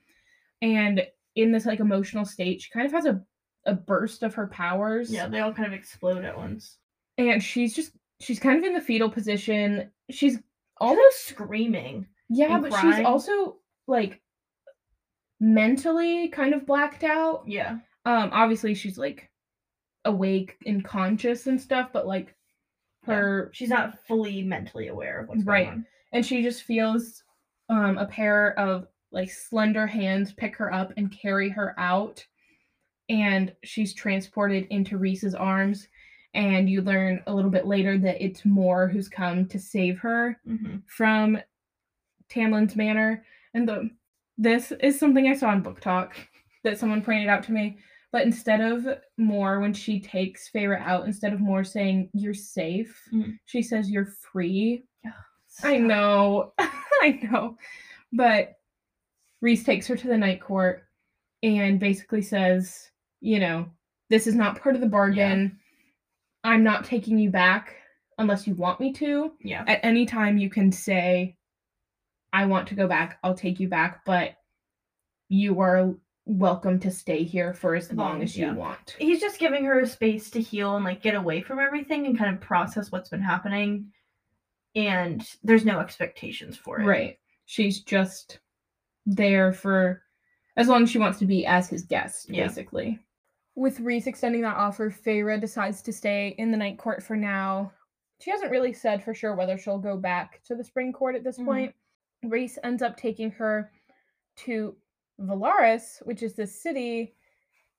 Speaker 2: And in this like emotional state, she kind of has a a burst of her powers.
Speaker 1: Yeah. They all kind of explode at once.
Speaker 2: And she's just she's kind of in the fetal position. She's
Speaker 1: Almost
Speaker 2: almost
Speaker 1: screaming.
Speaker 2: Yeah, but
Speaker 1: crying.
Speaker 2: she's also like mentally kind of blacked out.
Speaker 1: Yeah.
Speaker 2: Um, obviously she's like awake and conscious and stuff, but like her
Speaker 1: She's not fully mentally aware of what's
Speaker 2: Right.
Speaker 1: going on.
Speaker 2: and she just feels um a pair of like slender hands pick her up and carry her out and she's transported into Rhys's arms and you learn a little bit later that it's Mor who's come to save her
Speaker 1: Mm-hmm.
Speaker 2: from Tamlin's Manor. And the this is something I saw in BookTok that someone pointed out to me. But instead of Mor, when she takes Feyre out, instead of Mor saying you're safe,
Speaker 1: Mhm.
Speaker 2: she says you're free. I know, I know. But Rhys takes her to the night court and basically says, you know, this is not part of the bargain. I'm not taking you back unless you want me to
Speaker 1: Yeah.
Speaker 2: at any time you can say i want to go back i'll take you back but you are welcome to stay here for as long
Speaker 1: Long,
Speaker 2: as you
Speaker 1: yeah.
Speaker 2: want
Speaker 1: He's just giving her a space to heal and like get away from everything and kind of process what's been happening. And there's no expectations for it.
Speaker 2: right she's just there for as long as she wants to be as his guest
Speaker 1: Yeah.
Speaker 2: basically with rhys extending that offer Feyre decides to stay in the night court for now she hasn't really said for sure whether she'll go back to the spring court at this
Speaker 1: Mhm.
Speaker 2: point rhys ends up taking her to Velaris, which is this city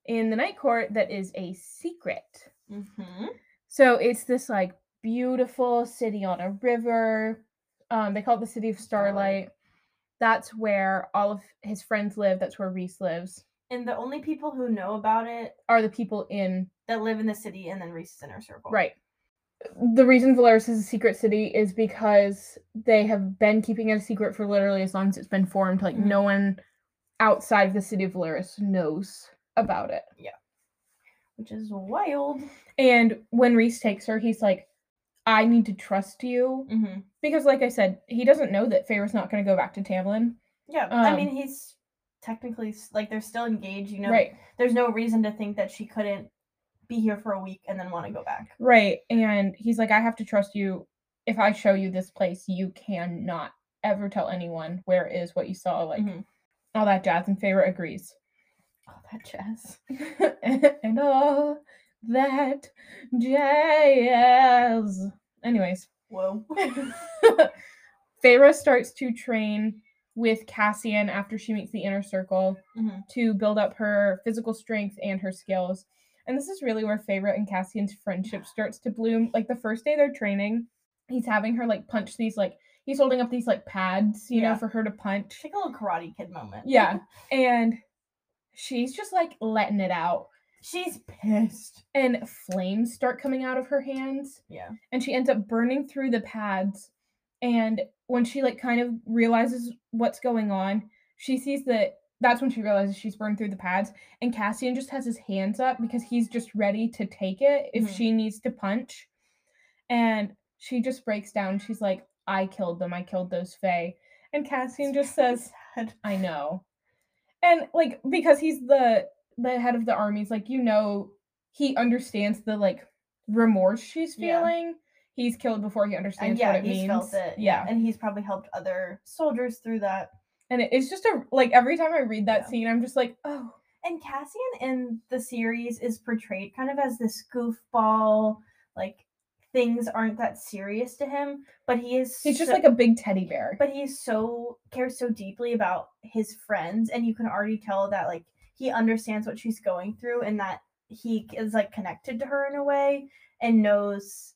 Speaker 2: in the night court that is a secret.
Speaker 1: Mm-hmm.
Speaker 2: So it's this like beautiful city on a river. Um, they call it the city of Starlight. That's where all of his friends live. That's where Rhys lives.
Speaker 1: And the only people who know about it
Speaker 2: Are the people in
Speaker 1: that live in the city and then Rhys's inner circle.
Speaker 2: right? The reason Velaris is a secret city is because they have been keeping it a secret for literally as long as it's been formed. Like
Speaker 1: Mhm.
Speaker 2: no one outside of the city of Velaris knows about it. Yeah.
Speaker 1: Which is wild.
Speaker 2: And when Rhys takes her, he's like, I need to trust you.
Speaker 1: Mm-hmm.
Speaker 2: Because, like I said, he doesn't know that Feyre's not going to go back to Tamlin.
Speaker 1: Yeah. I
Speaker 2: Um,
Speaker 1: mean, he's technically like they're still engaged. You know,
Speaker 2: Right.
Speaker 1: there's no reason to think that she couldn't be here for a week and then want to go back.
Speaker 2: Right. And he's like, I have to trust you. If I show you this place, you cannot ever tell anyone where is what you saw, like
Speaker 1: Mhm.
Speaker 2: All that jazz. And Feyre agrees.
Speaker 1: Oh, that jazz.
Speaker 2: and all that jazz. Anyways,
Speaker 1: Whoa.
Speaker 2: Feyre starts to train with Cassian after she meets the inner circle
Speaker 1: Mhm.
Speaker 2: to build up her physical strength and her skills. And this is really where Feyre and Cassian's friendship starts to bloom. Like the first day they're training, he's having her like punch these like he's holding up these like pads, you
Speaker 1: Yeah.
Speaker 2: know, for her to punch.
Speaker 1: It's like a little Karate Kid moment.
Speaker 2: Yeah. And she's just like letting it out.
Speaker 1: She's pissed.
Speaker 2: And flames start coming out of her hands.
Speaker 1: Yeah.
Speaker 2: and she ends up burning through the pads and when she like kind of realizes what's going on she sees that that's when she realizes she's burned through the pads, and Cassian just has his hands up because he's just ready to take it if
Speaker 1: Mhm.
Speaker 2: she needs to punch. And she just breaks down. She's like, I killed them. I killed those Fae. And Cassian just says, I know. And like because he's the the head of the armies, like you know, he understands the like remorse she's
Speaker 1: Yeah.
Speaker 2: feeling. He's killed before he
Speaker 1: and
Speaker 2: understands
Speaker 1: yeah,
Speaker 2: what it
Speaker 1: he's
Speaker 2: means.
Speaker 1: felt it.
Speaker 2: Yeah.
Speaker 1: and he's probably helped other soldiers through that.
Speaker 2: And it- it's just a like every time I read that
Speaker 1: Yeah.
Speaker 2: scene, I'm just like, oh,
Speaker 1: And Cassian in the series is portrayed kind of as this goofball, like things aren't that serious to him, but he is
Speaker 2: he's just
Speaker 1: so-
Speaker 2: like a big teddy bear.
Speaker 1: but he's so cares so deeply about his friends and you can already tell that like he understands what she's going through and that he is like connected to her in a way and knows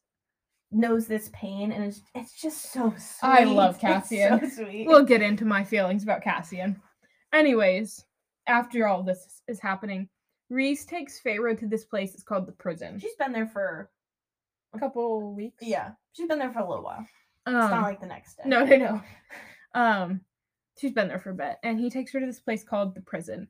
Speaker 1: knows this pain and it's, it's just so sweet.
Speaker 2: I love
Speaker 1: It's
Speaker 2: Cassian.
Speaker 1: so sweet.
Speaker 2: we'll get into my feelings about Cassian. Anyways, after all this is happening, Rhys takes Feyre to this place. It's called the prison.
Speaker 1: she's been there for
Speaker 2: A couple weeks.
Speaker 1: yeah, she's been there for a little while.
Speaker 2: Um,
Speaker 1: It's not like the next day.
Speaker 2: no, no, no. Um, she's been there for a bit, and he takes her to this place called the prison.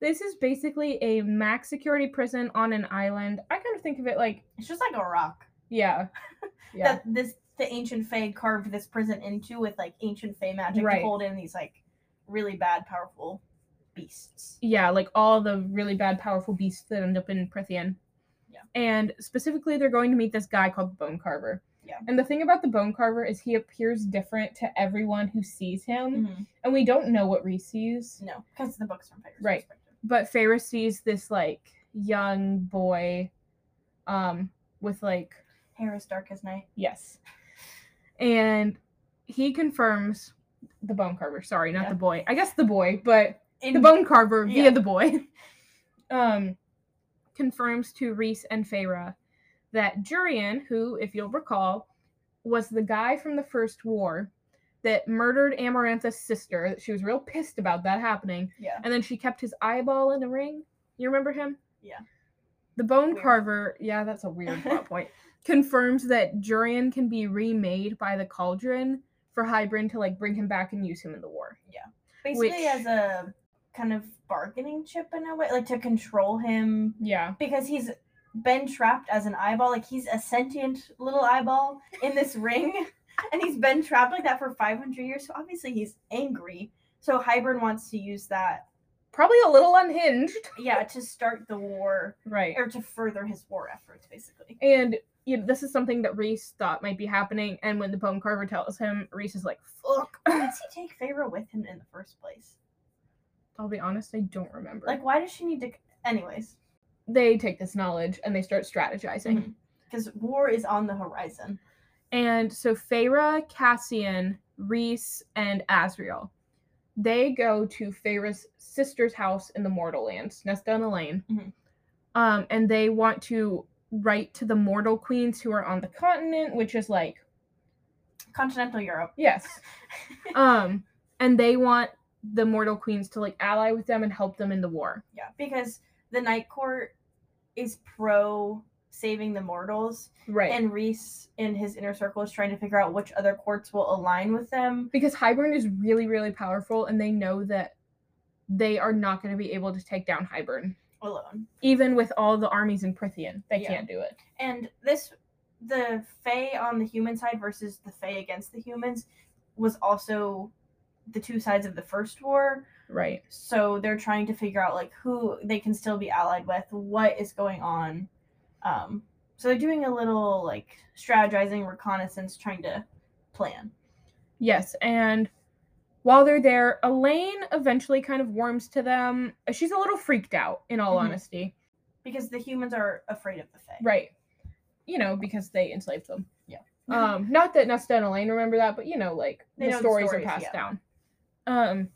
Speaker 2: This is basically a max security prison on an island. I kind of think of it like,
Speaker 1: It's just like a rock
Speaker 2: yeah, yeah,
Speaker 1: that this the ancient Fae carved this prison into with like ancient Fae magic
Speaker 2: Right.
Speaker 1: to hold in these like really bad, powerful beasts.
Speaker 2: yeah, like all the really bad, powerful beasts that end up in
Speaker 1: Prythian.
Speaker 2: And specifically, they're going to meet this guy called the Bone Carver.
Speaker 1: Yeah.
Speaker 2: And the thing about the Bone Carver is he appears different to everyone who sees him,
Speaker 1: Mhm.
Speaker 2: and we don't know what Rhys sees.
Speaker 1: No, because the book's from Feyre's
Speaker 2: Right.
Speaker 1: perspective.
Speaker 2: but Feyre sees this like young boy um with like
Speaker 1: Hair as dark as night.
Speaker 2: yes and he confirms the bone carver sorry not
Speaker 1: Yeah.
Speaker 2: the boy i guess the boy but
Speaker 1: In,
Speaker 2: the bone carver
Speaker 1: Yeah.
Speaker 2: via the boy um confirms to rhys and Feyre that jurian who if you'll recall was the guy from the first war that murdered amarantha's sister she was real pissed about that happening
Speaker 1: Yeah.
Speaker 2: and then she kept his eyeball in a ring. You remember him?
Speaker 1: Yeah.
Speaker 2: The bone
Speaker 1: Weird.
Speaker 2: carver, yeah, that's a weird plot point. Confirms that Jurian can be remade by the cauldron for Hybern to like bring him back and use him in the war. Yeah.
Speaker 1: Basically,
Speaker 2: which-
Speaker 1: as a kind of bargaining chip in a way, like to control him
Speaker 2: Yeah.
Speaker 1: because he's been trapped as an eyeball. Like he's a sentient little eyeball in this ring, and he's been trapped like that for 500 years. So obviously, he's angry. So Hybern wants to use that,
Speaker 2: Probably a little unhinged.
Speaker 1: yeah, to start the war
Speaker 2: Right.
Speaker 1: or to further his war efforts, basically.
Speaker 2: And you know, this is something that Rhys thought might be happening. And when the bone carver tells him, Rhys is like, fuck.
Speaker 1: Why does he take Feyre with him in the first place?
Speaker 2: I'll be honest, I don't remember.
Speaker 1: Like, why does she need to? Anyways,
Speaker 2: they take this knowledge and they start strategizing.
Speaker 1: Because war is on the horizon.
Speaker 2: And so Feyre, Cassian, Rhys, and Azriel, they go to Feyre's sister's house in the Mortal Lands, Nesta and Elain.
Speaker 1: Mhm.
Speaker 2: Um, and they want to write to the mortal queens who are on the continent, which is like,
Speaker 1: Continental Europe.
Speaker 2: yes. um, and they want the mortal queens to like ally with them and help them in the war.
Speaker 1: Yeah, because the Night Court is pro saving the mortals,
Speaker 2: Right.
Speaker 1: and Rhys in his inner circle is trying to figure out which other courts will align with them.
Speaker 2: because Hybern is really, really powerful, and they know that they are not going to be able to take down Hybern.
Speaker 1: alone.
Speaker 2: even with all the armies in Prythian, they
Speaker 1: Yeah.
Speaker 2: can't do it.
Speaker 1: And this, the Fae on the human side versus the Fae against the humans, was also the two sides of the first war.
Speaker 2: Right.
Speaker 1: So they're trying to figure out like who they can still be allied with, what is going on. Um, so they're doing a little like strategizing, reconnaissance, trying to plan.
Speaker 2: Yes, and while they're there, Elain eventually kind of warms to them. She's a little freaked out, in all
Speaker 1: Mhm.
Speaker 2: honesty.
Speaker 1: Because the humans are afraid of the Fae.
Speaker 2: Right. You know, because they enslaved them.
Speaker 1: Yeah.
Speaker 2: Um, not that Nesta and Elain remember that, but you know, like the
Speaker 1: know the
Speaker 2: stories,
Speaker 1: stories,
Speaker 2: are passed
Speaker 1: yeah.
Speaker 2: down. Um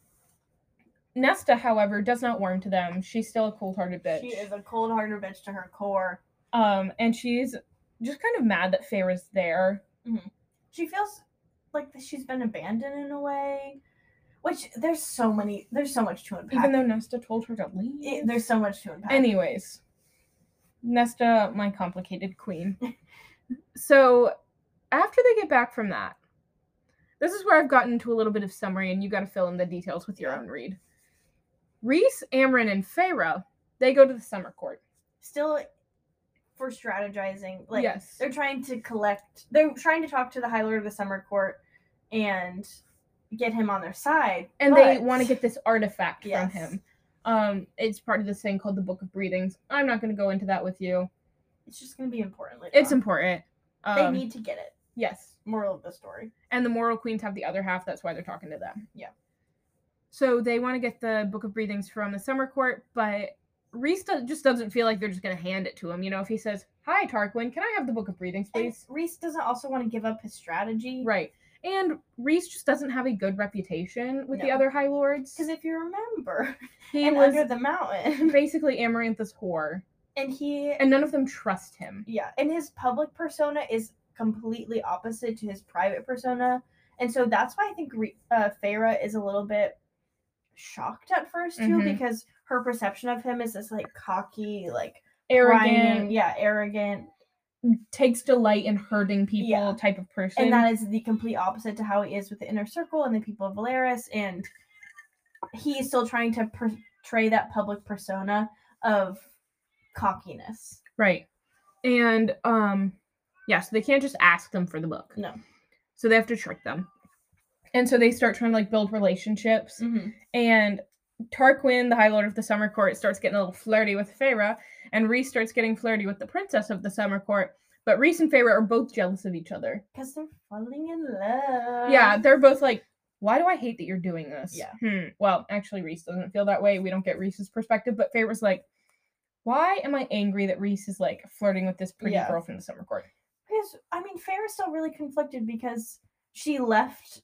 Speaker 2: Nesta, however, does not warm to them. She's still a cold-hearted bitch.
Speaker 1: She is a cold hearted bitch to her core.
Speaker 2: Um, and she's just kind of mad that Feyre's there.
Speaker 1: She feels like she's been abandoned in a way. Which there's so many there's so much to unpack.
Speaker 2: Even though Nesta told her to leave.
Speaker 1: It- there's so much to unpack.
Speaker 2: Anyways, Nesta, my complicated queen. so, after they get back from that, this is where I've gotten to a little bit of summary, and you got to fill in the details with your own read. Rhys, Amren, and Feyre, they go to the summer court.
Speaker 1: Still for strategizing. Like
Speaker 2: yes.
Speaker 1: they're trying to collect they're trying to talk to the High Lord of the Summer Court and get him on their side.
Speaker 2: and they want to get this artifact
Speaker 1: Yes.
Speaker 2: from him. Um, it's part of this thing called the Book of Breathings. I'm not going to go into that with you.
Speaker 1: it's just gonna be important later.
Speaker 2: It's
Speaker 1: on.
Speaker 2: important. Um,
Speaker 1: they need to get it.
Speaker 2: yes,
Speaker 1: Moral of the story.
Speaker 2: and the Mortal Queens have the other half. That's why they're talking to them.
Speaker 1: Yeah.
Speaker 2: So they want to get the Book of Breathings from the Summer Court, but Rhys do- just doesn't feel like they're just going to hand it to him. You know, if he says, "Hi, Tarquin, can I have the Book of Breathings,
Speaker 1: And
Speaker 2: please?"
Speaker 1: Rhys doesn't also want to give up his strategy.
Speaker 2: Right. And Rhys just doesn't have a good reputation with the other High Lords.
Speaker 1: Because if you remember,
Speaker 2: He
Speaker 1: and
Speaker 2: was
Speaker 1: under the mountain,
Speaker 2: basically Amarantha's whore,
Speaker 1: and he
Speaker 2: and none of them trust him.
Speaker 1: yeah, and his public persona is completely opposite to his private persona, and so that's why I think uh, Feyre is a little bit shocked at first too,
Speaker 2: Mhm.
Speaker 1: because her perception of him is this like cocky, like
Speaker 2: Arrogant,
Speaker 1: prying- yeah, arrogant,
Speaker 2: takes delight in hurting people
Speaker 1: Yeah.
Speaker 2: type of person.
Speaker 1: and that is the complete opposite to how he is with the inner circle and the people of Velaris, and he's still trying to portray that public persona of cockiness.
Speaker 2: right. And um yeah, so they can't just ask them for the book.
Speaker 1: No.
Speaker 2: So they have to trick them. And so they start trying to like build relationships.
Speaker 1: Mm-hmm.
Speaker 2: And Tarquin, the High Lord of the Summer Court, starts getting a little flirty with Feyre, and Rhys starts getting flirty with the Princess of the Summer Court. But Rhys and Feyre are both jealous of each other.
Speaker 1: Because they're falling in love.
Speaker 2: yeah, they're both like, why do I hate that you're doing this?
Speaker 1: Yeah.
Speaker 2: Hmm. Well, actually, Rhys doesn't feel that way. We don't get Rhys's perspective, but Feyre's like, why am I angry that Rhys is like flirting with this pretty
Speaker 1: Yeah.
Speaker 2: girl from the Summer Court?
Speaker 1: I mean, Feyre is still really conflicted because she left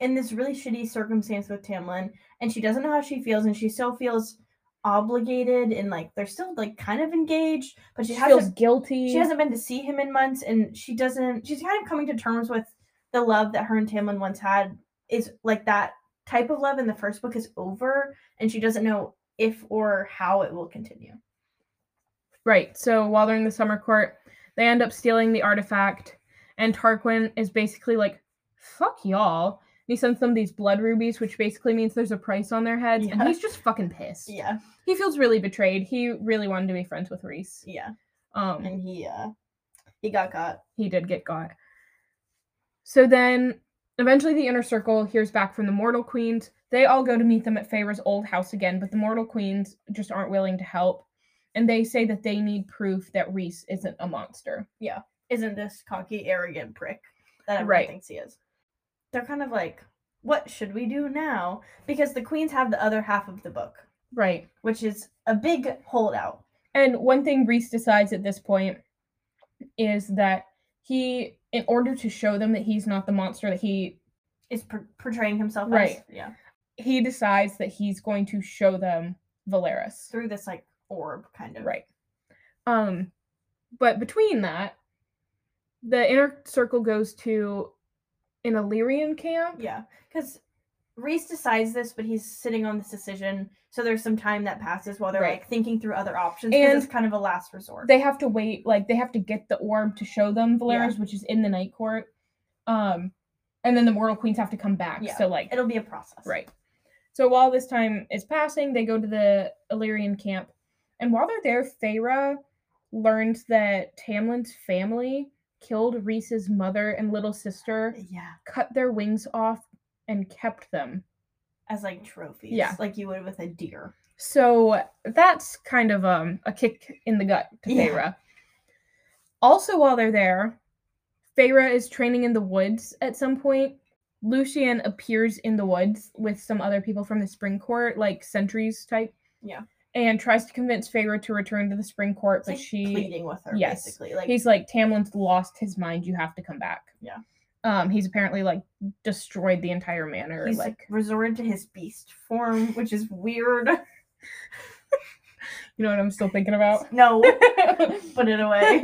Speaker 1: in this really shitty circumstance with Tamlin, and she doesn't know how she feels, and she still feels obligated, and like they're still like kind of engaged, but she,
Speaker 2: She feels guilty.
Speaker 1: She hasn't been to see him in months, and she doesn't. She's kind of coming to terms with the love that her and Tamlin once had is like that type of love in the first book is over, and she doesn't know if or how it will continue.
Speaker 2: Right. So while they're in the summer court, they end up stealing the artifact, and Tarquin is basically like, "Fuck y'all." And he sends them these blood rubies, which basically means there's a price on their heads, and he's just fucking pissed.
Speaker 1: Yeah,
Speaker 2: He feels really betrayed. He really wanted to be friends with Rhys.
Speaker 1: yeah,
Speaker 2: Um,
Speaker 1: and he uh he got caught.
Speaker 2: he did get caught. So then, eventually, the inner circle hears back from the mortal queens. They all go to meet them at Feyre's old house again, but the mortal queens just aren't willing to help, and they say that they need proof that Rhys isn't a monster. Yeah.
Speaker 1: Isn't this cocky, arrogant prick that everyone
Speaker 2: Right.
Speaker 1: thinks he is. They're kind of like, what should we do now? Because the queens have the other half of the book,
Speaker 2: Right.
Speaker 1: which is a big holdout.
Speaker 2: And one thing Rhys decides at this point is that he, in order to show them that he's not the monster that he,
Speaker 1: Is per- portraying himself
Speaker 2: Right.
Speaker 1: as yeah
Speaker 2: he decides that he's going to show them Velaris.
Speaker 1: through this like orb kind of
Speaker 2: Right. Um, but between that, the inner circle goes to an Illyrian camp.
Speaker 1: Yeah, because Rhys decides this, but he's sitting on this decision. So there's some time that passes while they're
Speaker 2: Right.
Speaker 1: like thinking through other options.
Speaker 2: And
Speaker 1: it's kind of a last resort.
Speaker 2: They have to wait, like they have to get the orb to show them Velaris, which is in the night court. Um, and then the mortal queens have to come back.
Speaker 1: Yeah.
Speaker 2: So like
Speaker 1: It'll be a process.
Speaker 2: Right. So while this time is passing, they go to the Illyrian camp. And while they're there, Feyre learns that Tamlin's family killed Rhys's mother and little sister,
Speaker 1: Yeah,
Speaker 2: cut their wings off, and kept them.
Speaker 1: as like trophies.
Speaker 2: Yeah.
Speaker 1: like you would with a deer.
Speaker 2: So that's kind of um, a kick in the gut to
Speaker 1: Yeah.
Speaker 2: Feyre. Also, while they're there, Feyre is training in the woods at some point. Lucien appears in the woods with some other people from the spring court, like sentries type.
Speaker 1: Yeah.
Speaker 2: And tries to convince Feyre to return to the spring court,
Speaker 1: It's
Speaker 2: but
Speaker 1: like
Speaker 2: she
Speaker 1: pleading with her
Speaker 2: yes.
Speaker 1: basically. Like
Speaker 2: he's like, Tamlin's lost his mind, you have to come back.
Speaker 1: Yeah.
Speaker 2: Um, he's apparently like destroyed the entire manor.
Speaker 1: he's
Speaker 2: like
Speaker 1: resorted to his beast form, which is weird.
Speaker 2: you know what I'm still thinking about?
Speaker 1: no, put it away.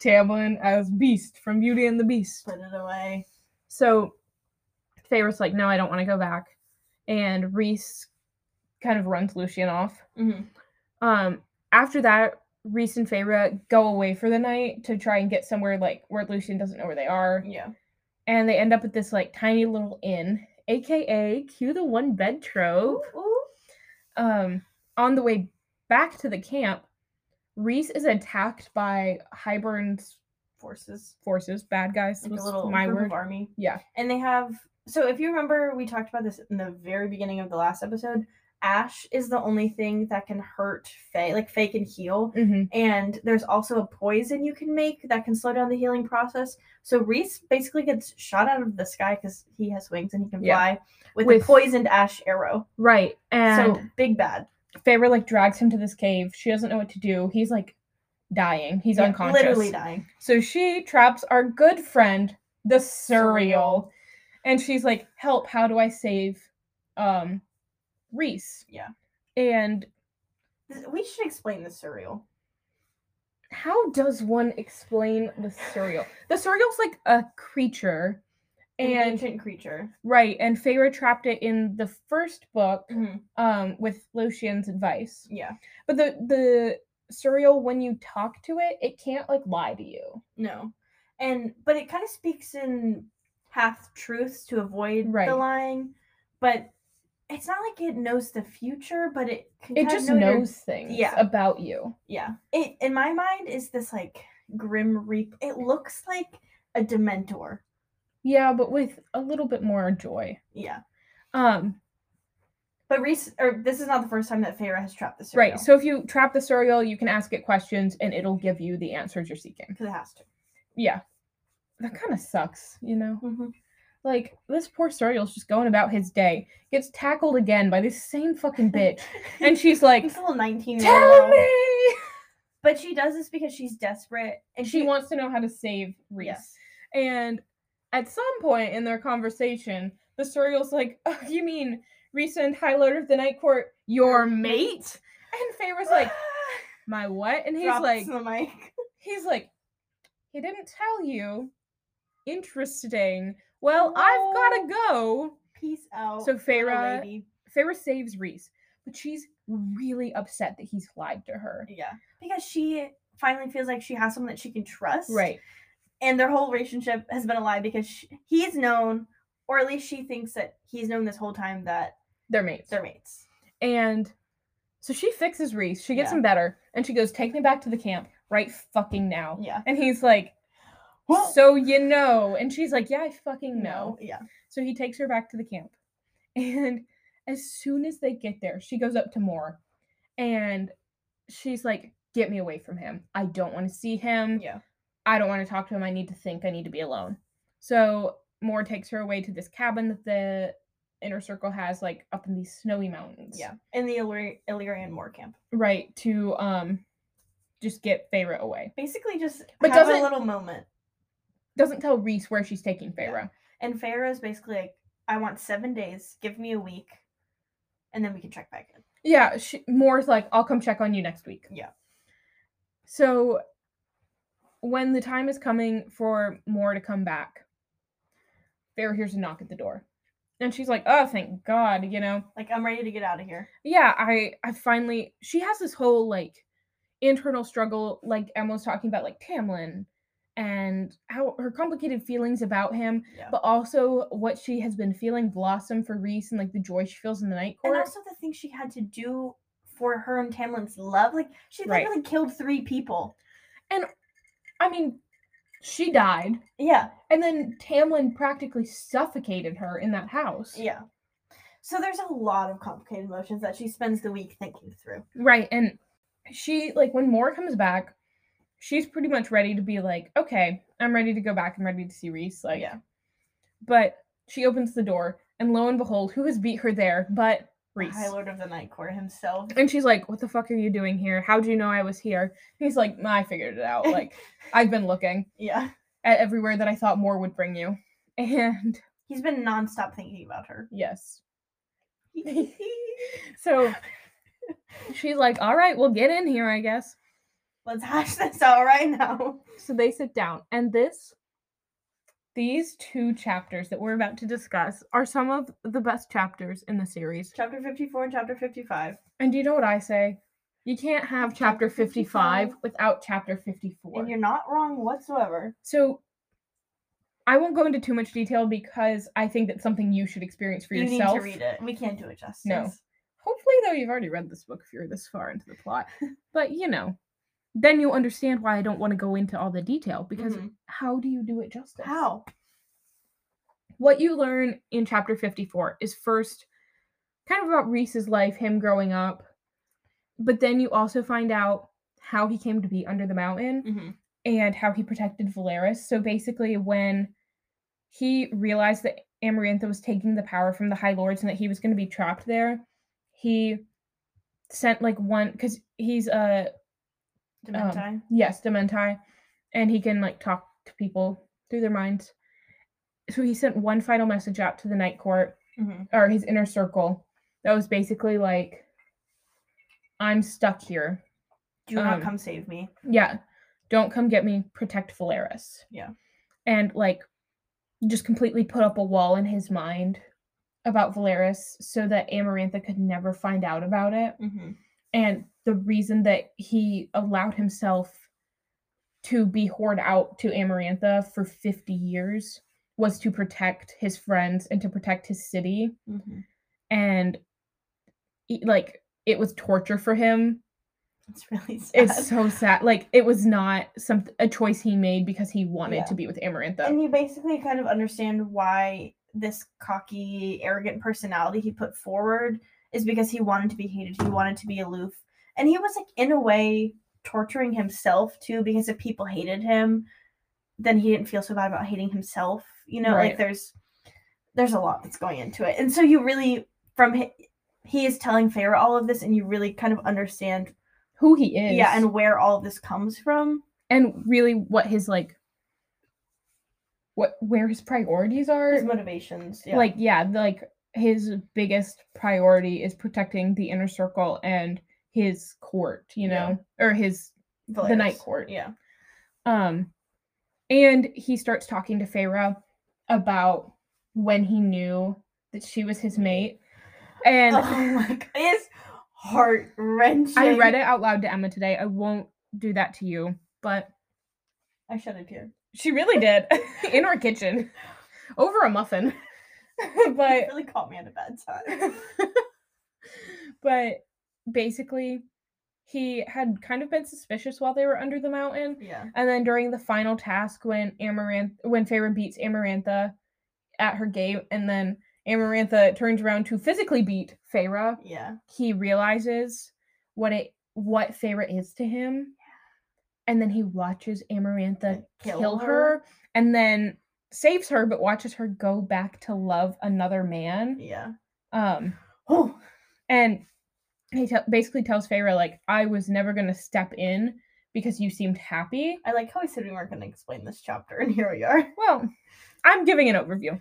Speaker 2: Tamlin as Beast from Beauty and the Beast.
Speaker 1: Put it away.
Speaker 2: So Feyre's like, no, I don't want to go back. And Rhys kind of runs Lucien off.
Speaker 1: hmm
Speaker 2: Um, after that, Rhys and Feyre go away for the night to try and get somewhere like where Lucien doesn't know where they are.
Speaker 1: Yeah.
Speaker 2: And they end up at this like tiny little inn, aka cue the one bed trope.
Speaker 1: Ooh, ooh.
Speaker 2: um, on the way back to the camp, Rhys is attacked by Hybern's
Speaker 1: Forces.
Speaker 2: forces, bad guys.
Speaker 1: Like a little
Speaker 2: my word.
Speaker 1: army.
Speaker 2: Yeah.
Speaker 1: And they have so if you remember we talked about this in the very beginning of the last episode, Ash is the only thing that can hurt Fae. Like Fae can heal.
Speaker 2: hmm
Speaker 1: And there's also a poison you can make that can slow down the healing process. So Rhys basically gets shot out of the sky because he has wings and he can
Speaker 2: Yeah.
Speaker 1: fly with,
Speaker 2: With-
Speaker 1: a poisoned ash arrow.
Speaker 2: Right. And
Speaker 1: so big bad.
Speaker 2: Feyre like drags him to this cave. She doesn't know what to do. He's like dying. He's
Speaker 1: Yeah,
Speaker 2: unconscious.
Speaker 1: Literally dying.
Speaker 2: So she traps our good friend, the Suriel. And she's like, help, how do I save um Rhys?
Speaker 1: Yeah.
Speaker 2: And
Speaker 1: We should explain the suriel.
Speaker 2: how does one explain the Suriel? The Suriel's like a creature.
Speaker 1: An
Speaker 2: And
Speaker 1: ancient creature.
Speaker 2: right, and Feyre trapped it in the first book
Speaker 1: Mhm.
Speaker 2: um with Lucien's advice.
Speaker 1: Yeah.
Speaker 2: But the the Suriel, when you talk to it, it can't like lie to you.
Speaker 1: No. And but it kind of speaks in half truths to avoid
Speaker 2: Right.
Speaker 1: the lying. But it's not like it knows the future, but it can
Speaker 2: It just
Speaker 1: know your-
Speaker 2: knows things
Speaker 1: yeah.
Speaker 2: about you.
Speaker 1: Yeah. It in my mind is this like grim reap. It looks like a dementor.
Speaker 2: Yeah, but with a little bit more joy.
Speaker 1: Yeah.
Speaker 2: Um,
Speaker 1: But Rhys or this is not the first time that Feyre has trapped the suriel.
Speaker 2: right. So if you trap the Suriel, you can ask it questions and it'll give you the answers you're seeking.
Speaker 1: because it has to.
Speaker 2: Yeah. That kind of sucks, you know?
Speaker 1: Mm-hmm.
Speaker 2: Like, this poor Suriel's just going about his day, gets tackled again by this same fucking bitch. and she's like,
Speaker 1: a little nineteen.
Speaker 2: Tell me!
Speaker 1: But she does this because she's desperate and
Speaker 2: She wants to know how to save Rhys.
Speaker 1: Yes.
Speaker 2: And at some point in their conversation, the Suriel's like, oh, You mean Rhys and High Lord of the Night Court, your mate? And Feyre's like, My what? And he's
Speaker 1: Drops
Speaker 2: like,
Speaker 1: the mic.
Speaker 2: He's like, He didn't tell you. Interesting. Well, I've gotta oh. go.
Speaker 1: Peace out.
Speaker 2: So Feyre saves Rhys, but she's really upset that he's lied to her.
Speaker 1: Yeah. Because she finally feels like she has someone that she can trust.
Speaker 2: Right.
Speaker 1: And their whole relationship has been a lie because she, he's known, or at least she thinks that he's known this whole time that
Speaker 2: They're mates.
Speaker 1: they're mates.
Speaker 2: And so she fixes Rhys. She gets
Speaker 1: Yeah.
Speaker 2: him better. And she goes, Take me back to the camp right fucking now.
Speaker 1: Yeah.
Speaker 2: And he's like, So you know. And she's like, Yeah, I fucking know.
Speaker 1: No. Yeah.
Speaker 2: So he takes her back to the camp. And as soon as they get there, she goes up to Mor and she's like, Get me away from him. I don't want to see him.
Speaker 1: Yeah.
Speaker 2: I don't want to talk to him. I need to think. I need to be alone. So Mor takes her away to this cabin that the inner circle has, like up in these snowy mountains.
Speaker 1: Yeah. In the Illyri- Illyrian Moor camp.
Speaker 2: Right. To um just get Feyre away.
Speaker 1: Basically just
Speaker 2: But
Speaker 1: have
Speaker 2: doesn't-
Speaker 1: a little moment.
Speaker 2: Doesn't tell Rhys where she's taking. Feyre.
Speaker 1: And is basically like, I want seven days, give me a week, and then we can check back in.
Speaker 2: Yeah, she, Mor's like, I'll come check on you next week.
Speaker 1: Yeah.
Speaker 2: So when the time is coming for Mor to come back, Feyre hears a knock at the door. And she's like, oh, thank God, you know?
Speaker 1: Like, I'm ready to get out of here.
Speaker 2: Yeah, I I finally she has this whole like internal struggle, like Emma was talking about, like Tamlin and how her complicated feelings about him,
Speaker 1: Yeah.
Speaker 2: but also what she has been feeling blossom for Rhys and like the joy she feels in the night court.
Speaker 1: and also the things she had to do for her and Tamlin's love. Like, she
Speaker 2: Right.
Speaker 1: literally killed three people.
Speaker 2: And I mean, she died.
Speaker 1: Yeah.
Speaker 2: And then Tamlin practically suffocated her in that house.
Speaker 1: Yeah. So there's a lot of complicated emotions that she spends the week thinking through.
Speaker 2: Right. And she, like, when Mor comes back, she's pretty much ready to be like, okay, I'm ready to go back. I'm ready to see Rhys. Like,
Speaker 1: Yeah.
Speaker 2: But she opens the door, and lo and behold, who has beat her there but Rhys?
Speaker 1: High Lord of the Night Court himself.
Speaker 2: And she's like, what the fuck are you doing here? How do you know I was here? He's like, I figured it out. Like, I've been looking
Speaker 1: Yeah.
Speaker 2: at everywhere that I thought Mor would bring you. And
Speaker 1: He's been nonstop thinking about her.
Speaker 2: yes. So she's like, all right, we'll get in here, I guess.
Speaker 1: Let's hash this out right now.
Speaker 2: So they sit down, and this, these two chapters that we're about to discuss are some of the best chapters in the series.
Speaker 1: Chapter 54 and chapter 55.
Speaker 2: And do you know what I say? You can't have chapter
Speaker 1: Chapter
Speaker 2: 55
Speaker 1: 55.
Speaker 2: without chapter 54.
Speaker 1: And you're not wrong whatsoever.
Speaker 2: So I won't go into too much detail because I think that's something you should experience for
Speaker 1: you
Speaker 2: yourself.
Speaker 1: need to read it. We can't do it justice.
Speaker 2: No. Hopefully, though, you've already read this book if you're this far into the plot. But you know, then you'll understand why I don't want to go into all the detail because
Speaker 1: Mhm.
Speaker 2: how do you do it justice?
Speaker 1: How?
Speaker 2: What you learn in chapter 54 is first kind of about Rhys's life, him growing up, but then you also find out how he came to be under the mountain
Speaker 1: Mm-hmm.
Speaker 2: and how he protected Velaris. So basically, when he realized that Amarantha was taking the power from the High Lords and that he was going to be trapped there, he sent like one because he's a
Speaker 1: Daemati.
Speaker 2: yes Daemati, and he can like talk to people through their minds. So he sent one final message out to the Night Court
Speaker 1: mm-hmm.
Speaker 2: or his inner circle that was basically like, "I'm stuck here.
Speaker 1: Do not
Speaker 2: Um,
Speaker 1: come save me.
Speaker 2: Yeah, don't come get me. Protect Velaris."
Speaker 1: Yeah.
Speaker 2: and like just completely put up a wall in his mind about Velaris so that Amarantha could never find out about it.
Speaker 1: Mm-hmm.
Speaker 2: And the reason that he allowed himself to be whored out to Amarantha for 50 years was to protect his friends and to protect his city.
Speaker 1: Mm-hmm.
Speaker 2: And like it was torture for him.
Speaker 1: It's really sad.
Speaker 2: It's so sad. Like it was not some a choice he made because he wanted
Speaker 1: Yeah.
Speaker 2: to be with Amarantha.
Speaker 1: and you basically kind of understand why this cocky, arrogant personality he put forward is because he wanted to be hated. He wanted to be aloof, and he was like in a way torturing himself too because if people hated him, then he didn't feel so bad about hating himself. You know,
Speaker 2: Right.
Speaker 1: like there's there's a lot that's going into it, and so you really from hi- he is telling Feyre all of this, and you really kind of understand,
Speaker 2: Who he is.
Speaker 1: yeah, and where all of this comes from.
Speaker 2: and really what his like what where his priorities are
Speaker 1: His motivations, yeah.
Speaker 2: like yeah like his biggest priority is protecting the inner circle and his court you know or his the night court
Speaker 1: yeah.
Speaker 2: um and he starts talking to Feyre about when he knew that she was his mate and
Speaker 1: oh my god, it's heart wrenching.
Speaker 2: i read it out loud to emma today i won't do that to you but
Speaker 1: I shed a tear.
Speaker 2: She really did in our kitchen over a muffin. but
Speaker 1: it really caught me at a bad time.
Speaker 2: but basically he had kind of been suspicious while they were under the mountain
Speaker 1: yeah.
Speaker 2: and then during the final task when Amaranth when Feyre beats Amarantha at her gate and then Amarantha turns around to physically beat Feyre
Speaker 1: Yeah.
Speaker 2: he realizes what it what Feyre is to him and then he watches Amarantha
Speaker 1: Kill
Speaker 2: kill,
Speaker 1: her?
Speaker 2: her. and then saves her but watches her go back to love another man
Speaker 1: Yeah.
Speaker 2: um
Speaker 1: Oh.
Speaker 2: and he te- basically tells Feyre like I was never going to step in because you seemed happy
Speaker 1: I like how he said we weren't going to explain this chapter, and here we are.
Speaker 2: well I'm giving an overview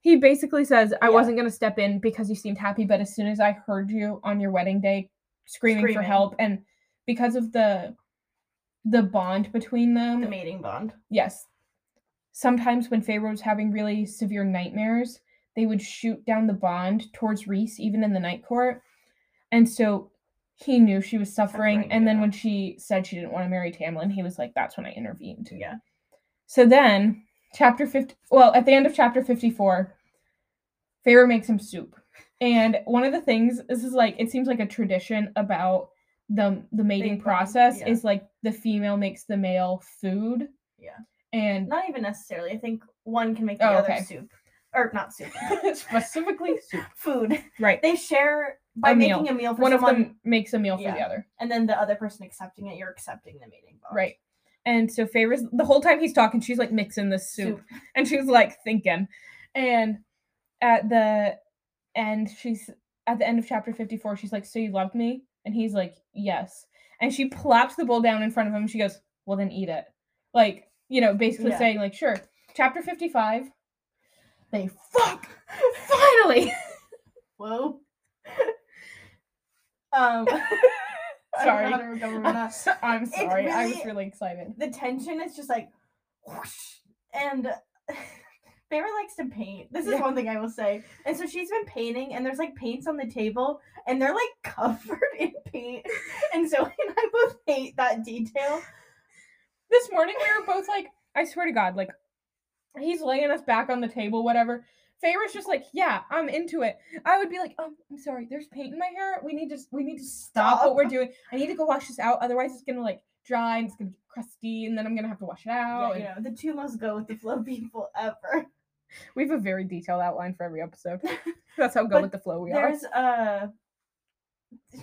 Speaker 2: he basically says I
Speaker 1: Yeah.
Speaker 2: wasn't going to step in because you seemed happy but as soon as I heard you on your wedding day screaming, for help and because of the the bond between them
Speaker 1: The mating bond.
Speaker 2: Yes. Sometimes when Feyre was having really severe nightmares, they would shoot down the bond towards Rhys, even in the night court. And so he knew she was suffering.
Speaker 1: Suffering,
Speaker 2: and then when she said she didn't want to marry Tamlin, he was like, that's when I intervened.
Speaker 1: Yeah.
Speaker 2: So then, chapter 50, well, at the end of chapter 54, Feyre makes him soup. And one of the things, this is like, it seems like a tradition about the the mating
Speaker 1: Mating,
Speaker 2: process
Speaker 1: yeah.
Speaker 2: is like the female makes the male food.
Speaker 1: Yeah.
Speaker 2: And
Speaker 1: Not even necessarily. I think one can make the
Speaker 2: Oh,
Speaker 1: other
Speaker 2: okay.
Speaker 1: soup, or not soup.
Speaker 2: specifically soup.
Speaker 1: Food.
Speaker 2: Right.
Speaker 1: They share by
Speaker 2: A meal.
Speaker 1: making a meal for
Speaker 2: One of them makes a meal for the other.
Speaker 1: and then the other person accepting it. You're accepting the meeting. bond.
Speaker 2: Right. And so favors the whole time he's talking, she's like mixing the soup.
Speaker 1: Soup.
Speaker 2: And she's like thinking. And at the end, she's at the end of chapter 54, she's like, So you loved me? And he's like, Yes. And she plops the bowl down in front of him and she goes, Well then eat it. Like, you know, basically
Speaker 1: Yeah.
Speaker 2: saying, like, sure. Chapter 55. They fuck finally.
Speaker 1: Whoa. um.
Speaker 2: Sorry.
Speaker 1: know how to recover from
Speaker 2: I'm,
Speaker 1: that.
Speaker 2: so- I'm
Speaker 1: It's
Speaker 2: sorry. I was
Speaker 1: really-
Speaker 2: really excited.
Speaker 1: the tension is just like whoosh, and Feyre likes to paint. This is
Speaker 2: Yeah.
Speaker 1: one thing I will say. And so she's been painting and there's like paints on the table and they're like covered in paint. And so and I both hate that detail.
Speaker 2: This morning we were both like, I swear to God, like he's laying us back on the table, whatever. Feyre's just like, yeah, I'm into it. I would be like, um, I'm sorry, there's paint in my hair. We need to we need to stop what we're doing. I need to go wash this out. Otherwise, it's gonna like dry and it's gonna get crusty, and then I'm gonna have to wash it out.
Speaker 1: Yeah, you know, the two most go with the flow people ever.
Speaker 2: We have a very detailed outline for every episode. That's how go with the flow we are.
Speaker 1: There's uh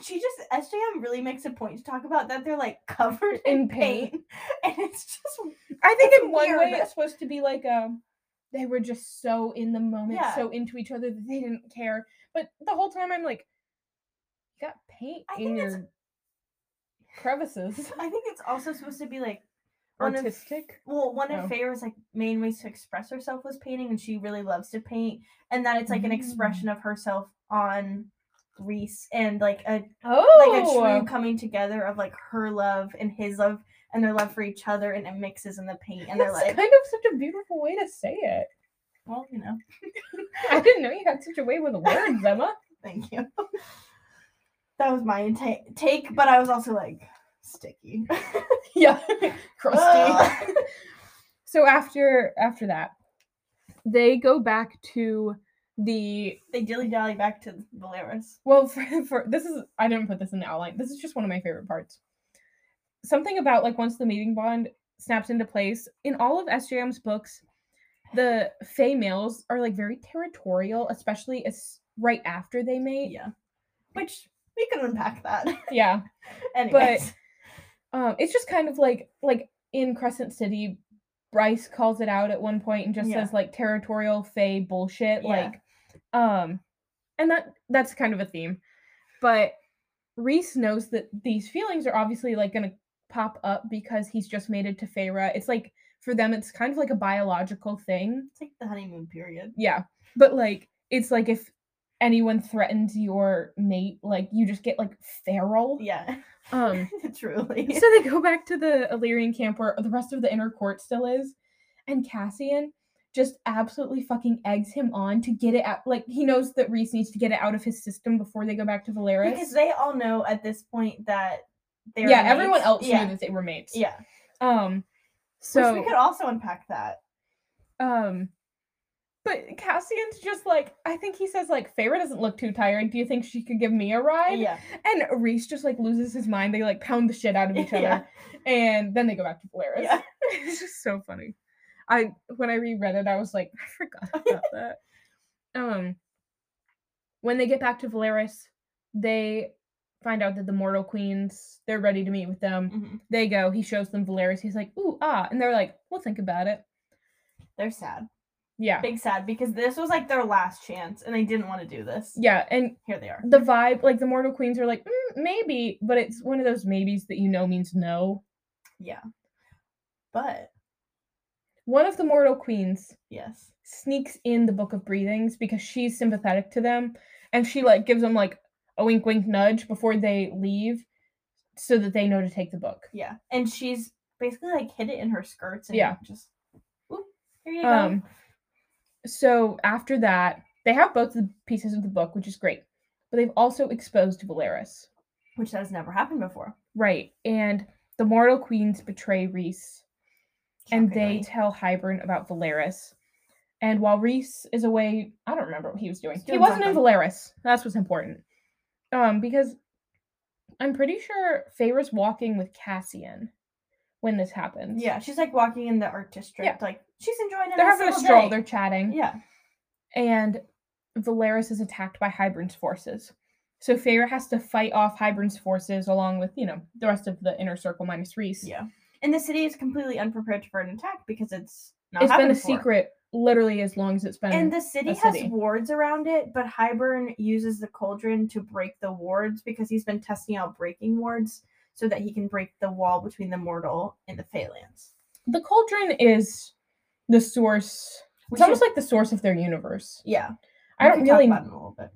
Speaker 1: she just SJM really makes a point to talk about that they're like covered in,
Speaker 2: In paint.
Speaker 1: paint. And it's just
Speaker 2: I think in one way it's supposed to be like um they were just so in the moment,
Speaker 1: Yeah.
Speaker 2: so into each other that they didn't care. But the whole time I'm like, you got paint
Speaker 1: I
Speaker 2: in your crevices.
Speaker 1: I think it's also supposed to be like one of
Speaker 2: Artistic.
Speaker 1: well, one
Speaker 2: Oh.
Speaker 1: of Feyre's like main ways to express herself was painting, and she really loves to paint, and that it's like an
Speaker 2: Mm.
Speaker 1: expression of herself on Rhys and like a
Speaker 2: Oh,
Speaker 1: like a true oh! coming together of like her love and his love and their love for each other, and it mixes in the paint, and they're like,
Speaker 2: kind of such a beautiful way to say it.
Speaker 1: well, you know,
Speaker 2: I didn't know you had such a way with words, Emma.
Speaker 1: thank you. that was my ta- take, but I was also like sticky,
Speaker 2: yeah, crusty.
Speaker 1: Ugh.
Speaker 2: so after after that, they go back to the
Speaker 1: they dilly dally back to Velaris.
Speaker 2: well for, for this is I didn't put this in the outline. This is just one of my favorite parts. Something about like once the meeting bond snaps into place in all of SJM's books, the Fae males are like very territorial, especially as right after they mate.
Speaker 1: Yeah, which we can unpack that.
Speaker 2: Yeah.
Speaker 1: Anyways, But
Speaker 2: Um, it's just kind of like like in Crescent City, Bryce calls it out at one point and just
Speaker 1: Yeah.
Speaker 2: says like territorial Fae bullshit.
Speaker 1: Yeah.
Speaker 2: Like, um, and that that's kind of a theme. But Rhys knows that these feelings are obviously like gonna pop up because he's just mated to Feyre. It's like for them, it's kind of like a biological thing.
Speaker 1: it's like the honeymoon period.
Speaker 2: Yeah. But like it's like if anyone threatens your mate, like you just get like feral.
Speaker 1: Yeah,
Speaker 2: Um
Speaker 1: truly.
Speaker 2: so they go back to the Illyrian camp where the rest of the inner court still is, and Cassian just absolutely fucking eggs him on to get it out. Like he knows that Rhys needs to get it out of his system before they go back to Velaris.
Speaker 1: because they all know at this point that they're
Speaker 2: yeah, everyone else
Speaker 1: yeah.
Speaker 2: knew that they were mates.
Speaker 1: Yeah,
Speaker 2: Um.
Speaker 1: Which
Speaker 2: So
Speaker 1: we could also unpack that.
Speaker 2: um. But Cassian's just like I think he says like Feyre doesn't look too tired. Do you think she could give me a ride?
Speaker 1: Yeah,
Speaker 2: And Rhys just like loses his mind. They like pound the shit out of each other.
Speaker 1: Yeah.
Speaker 2: and then they go back to Velaris.
Speaker 1: Yeah.
Speaker 2: it's just so funny. I when I reread it, I was like, I forgot about that. Um, when they get back to Velaris, they find out that the Mortal Queens they're ready to meet with them.
Speaker 1: Mhm.
Speaker 2: They go. He shows them Velaris. He's like, ooh ah, and they're like, we'll think about it.
Speaker 1: they're sad,
Speaker 2: Yeah,
Speaker 1: big sad because this was like their last chance, and they didn't want to do this.
Speaker 2: yeah, and
Speaker 1: Here they are.
Speaker 2: the vibe, like the Mortal Queens are like, mm, maybe, but it's one of those maybes that you know means no.
Speaker 1: Yeah, but
Speaker 2: One of the Mortal Queens
Speaker 1: yes,
Speaker 2: sneaks in the book of breathings because she's sympathetic to them and she like gives them like a wink wink nudge before they leave so that they know to take the book
Speaker 1: yeah, and she's basically like hid it in her skirts and
Speaker 2: Yeah.
Speaker 1: just. Oop, here you go.
Speaker 2: um so after that they have both the pieces of the book which is great but they've also exposed Velaris
Speaker 1: Which has never happened before.
Speaker 2: right and the mortal queens betray Rhys and they tell Hybern about Velaris. And while Rhys is away, I don't remember what he was doing. He wasn't in. Velaris. That's what's important. Um, because I'm pretty sure Feyre's walking with Cassian when this happens.
Speaker 1: Yeah, she's like walking in the art district, like she's enjoying it.
Speaker 2: They're having a stroll,
Speaker 1: day.
Speaker 2: they're chatting.
Speaker 1: Yeah,
Speaker 2: And Velaris is attacked by Hybern's forces. So Feyre has to fight off Hybern's forces along with, you know, the rest of the inner circle minus Rhys.
Speaker 1: yeah. And the city is completely unprepared for an attack because it's not
Speaker 2: It's been a
Speaker 1: before.
Speaker 2: secret literally as long as it's been
Speaker 1: And the city has
Speaker 2: city.
Speaker 1: wards around it, but Hybern uses the cauldron to break the wards because he's been testing out breaking wards so that he can break the wall between the mortal and the Phalanx.
Speaker 2: the cauldron is the source
Speaker 1: We
Speaker 2: it's almost like the source of their universe
Speaker 1: yeah.
Speaker 2: i don't
Speaker 1: can talk
Speaker 2: really
Speaker 1: about it a little bit.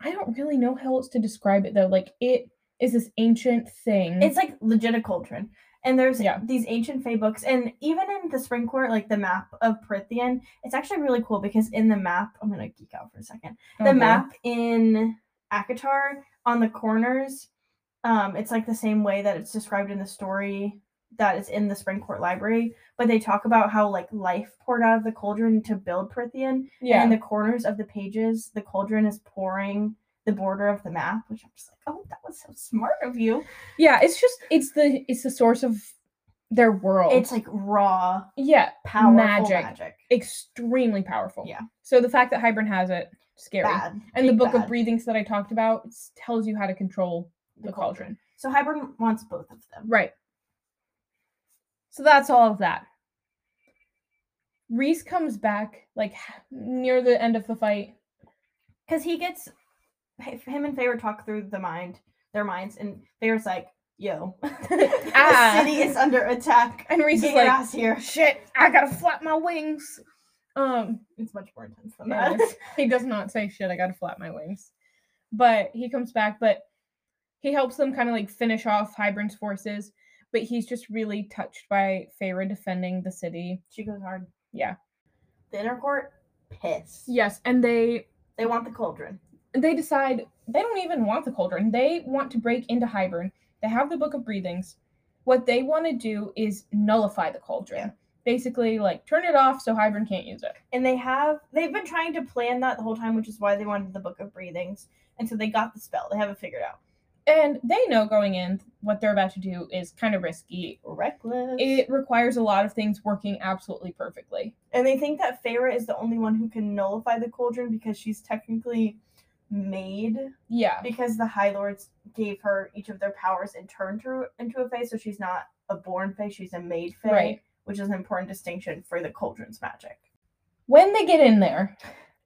Speaker 2: i don't really know how else to describe it though like it is this ancient thing
Speaker 1: It's like legit a cauldron. And there's
Speaker 2: Yeah.
Speaker 1: these ancient Fae books, and even in the Spring Court, like the map of Prythian, it's actually really cool because in the map, I'm gonna geek out for a second. The
Speaker 2: Okay.
Speaker 1: map in ACOTAR on the corners, um, it's like the same way that it's described in the story that is in the Spring Court Library, but they talk about how like life poured out of the cauldron to build Prythian.
Speaker 2: Yeah.
Speaker 1: And in the corners of the pages, the cauldron is pouring the border of the map, which I'm just like, oh, was so smart of you.
Speaker 2: yeah, it's just it's the it's the source of their world.
Speaker 1: It's like raw,
Speaker 2: yeah,
Speaker 1: powerful
Speaker 2: Magic.
Speaker 1: magic.
Speaker 2: extremely powerful.
Speaker 1: Yeah.
Speaker 2: So the fact that Hybern has it, scary.
Speaker 1: Bad.
Speaker 2: And the book
Speaker 1: bad.
Speaker 2: of breathings that I talked about tells you how to control the,
Speaker 1: The
Speaker 2: cauldron.
Speaker 1: So Hybern wants both of them.
Speaker 2: Right. So that's all of that. Rhys comes back like near the end of the fight.
Speaker 1: Because he gets him and Feyre talk through the mind, their minds, and Feyre's like, yo, the
Speaker 2: Ah.
Speaker 1: city is under attack.
Speaker 2: And
Speaker 1: Rhys
Speaker 2: is like,
Speaker 1: here.
Speaker 2: shit, I gotta flap my wings. Um,
Speaker 1: It's much more intense than
Speaker 2: Yeah,
Speaker 1: that.
Speaker 2: he does not say shit, I gotta flap my wings. But he comes back, but he helps them kind of like finish off Hybern's forces. But he's just really touched by Feyre defending the city.
Speaker 1: she goes hard.
Speaker 2: Yeah.
Speaker 1: The inner court, pissed.
Speaker 2: Yes, and they
Speaker 1: They want the cauldron.
Speaker 2: they decide they don't even want the cauldron. They want to break into Hybern. They have the Book of Breathings. What they want to do is nullify the cauldron.
Speaker 1: Yeah.
Speaker 2: Basically, like turn it off so Hybern can't use it.
Speaker 1: And they have they've been trying to plan that the whole time, which is why they wanted the book of breathings. And so they got the spell. They have it figured out.
Speaker 2: And they know going in what they're about to do is kind of risky.
Speaker 1: Reckless.
Speaker 2: It requires a lot of things working absolutely perfectly.
Speaker 1: and they think that Feyre is the only one who can nullify the cauldron because she's technically made
Speaker 2: Yeah.
Speaker 1: because the High Lords gave her each of their powers and turned her into a Fae, so she's not a born Fae, she's a made Fae,
Speaker 2: Right.
Speaker 1: which is an important distinction for the cauldron's magic.
Speaker 2: When they get in there,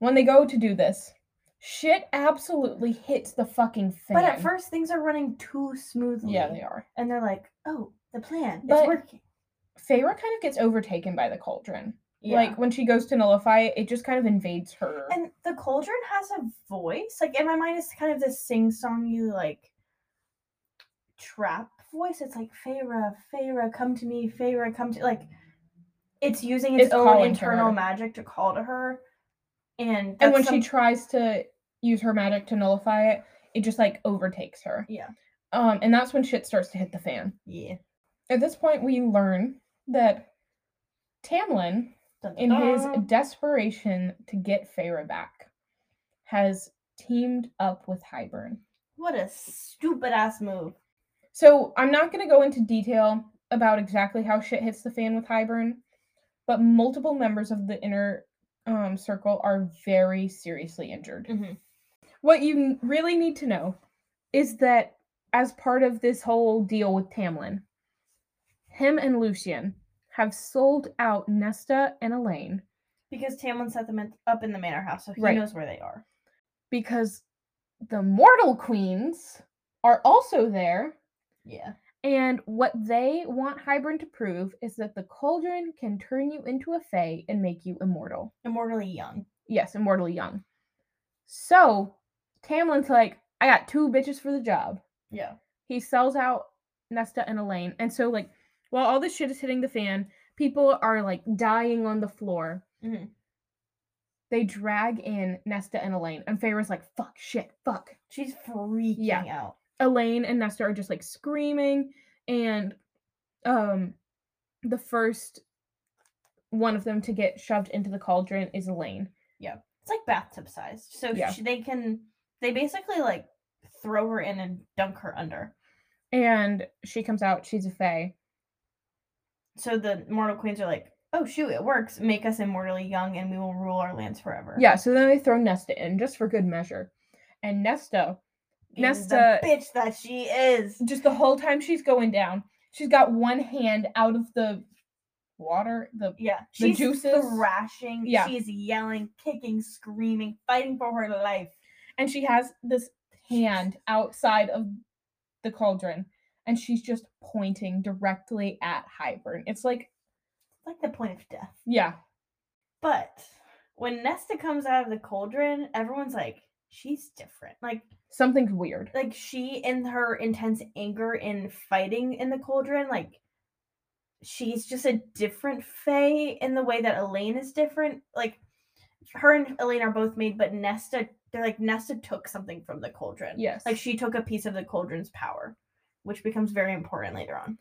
Speaker 2: when they go to do this, shit absolutely hits the fucking fan.
Speaker 1: But at first, things are running too smoothly.
Speaker 2: yeah, they are.
Speaker 1: And they're like, oh, the plan,
Speaker 2: But-
Speaker 1: it's working.
Speaker 2: Feyre kind of gets overtaken by the cauldron.
Speaker 1: Yeah.
Speaker 2: Like when she goes to nullify it, it just kind of invades her.
Speaker 1: and the cauldron has a voice. Like in my mind, it's kind of this sing-songy, like trap voice. It's like Feyre, Feyre, come to me, Feyre, come to like. It's using its,
Speaker 2: It's
Speaker 1: own internal magic to call to her, and
Speaker 2: and when
Speaker 1: that's
Speaker 2: she tries to use her magic to nullify it, it just like overtakes her.
Speaker 1: yeah,
Speaker 2: Um, and that's when shit starts to hit the fan.
Speaker 1: yeah,
Speaker 2: At this point, we learn that Tamlin, in his desperation to get Feyre back, has teamed up with Hybern.
Speaker 1: what a stupid ass move.
Speaker 2: So I'm not going to go into detail about exactly how shit hits the fan with Hybern, but multiple members of the inner um, circle are very seriously injured.
Speaker 1: Mhm.
Speaker 2: What you really need to know is that as part of this whole deal with Tamlin, him and Lucien have sold out Nesta and Elain
Speaker 1: Because Tamlin set them up in the manor house, so he
Speaker 2: Right.
Speaker 1: knows where they are.
Speaker 2: because the mortal queens are also there
Speaker 1: Yeah,
Speaker 2: And what they want Hybern to prove is that the cauldron can turn you into a fae and make you immortal.
Speaker 1: immortally young.
Speaker 2: Yes, immortally young. So Tamlin's like, I got two bitches for the job.
Speaker 1: Yeah,
Speaker 2: He sells out Nesta and Elain. And so, like, while all this shit is hitting the fan, people are like dying on the floor.
Speaker 1: Mhm.
Speaker 2: They drag in Nesta and Elain, and Feyre's like, fuck, shit, fuck.
Speaker 1: she's freaking
Speaker 2: Yeah.
Speaker 1: out.
Speaker 2: Elain and Nesta are just like screaming, and um, the first one of them to get shoved into the cauldron is Elain.
Speaker 1: Yeah, it's like bathtub size, so
Speaker 2: Yeah.
Speaker 1: she, they can they basically like throw her in and dunk her under.
Speaker 2: And she comes out, she's a fae.
Speaker 1: So the mortal queens are like, "Oh shoot, it works! Make us immortally young, and we will rule our lands forever."
Speaker 2: Yeah, so then they throw Nesta in just for good measure. And Nesta,
Speaker 1: Being
Speaker 2: Nesta-
Speaker 1: the bitch that she is.
Speaker 2: just the whole time she's going down, she's got one hand out of the water, the
Speaker 1: Yeah,
Speaker 2: The
Speaker 1: she's
Speaker 2: juices-
Speaker 1: thrashing.
Speaker 2: Yeah.
Speaker 1: she's yelling, kicking, screaming, fighting for her life.
Speaker 2: and she has this hand outside of the cauldron and she's just pointing directly at Hybern. It's like,
Speaker 1: like the point of death.
Speaker 2: yeah,
Speaker 1: But when Nesta comes out of the cauldron, everyone's like, "She's different." Like
Speaker 2: something's weird.
Speaker 1: like she in her intense anger in fighting in the cauldron like she's just a different fae in the way that elain is different like her and elain are both made but nesta they're like nesta took something from the cauldron
Speaker 2: Yes.
Speaker 1: like she took a piece of the cauldron's power which becomes very important later on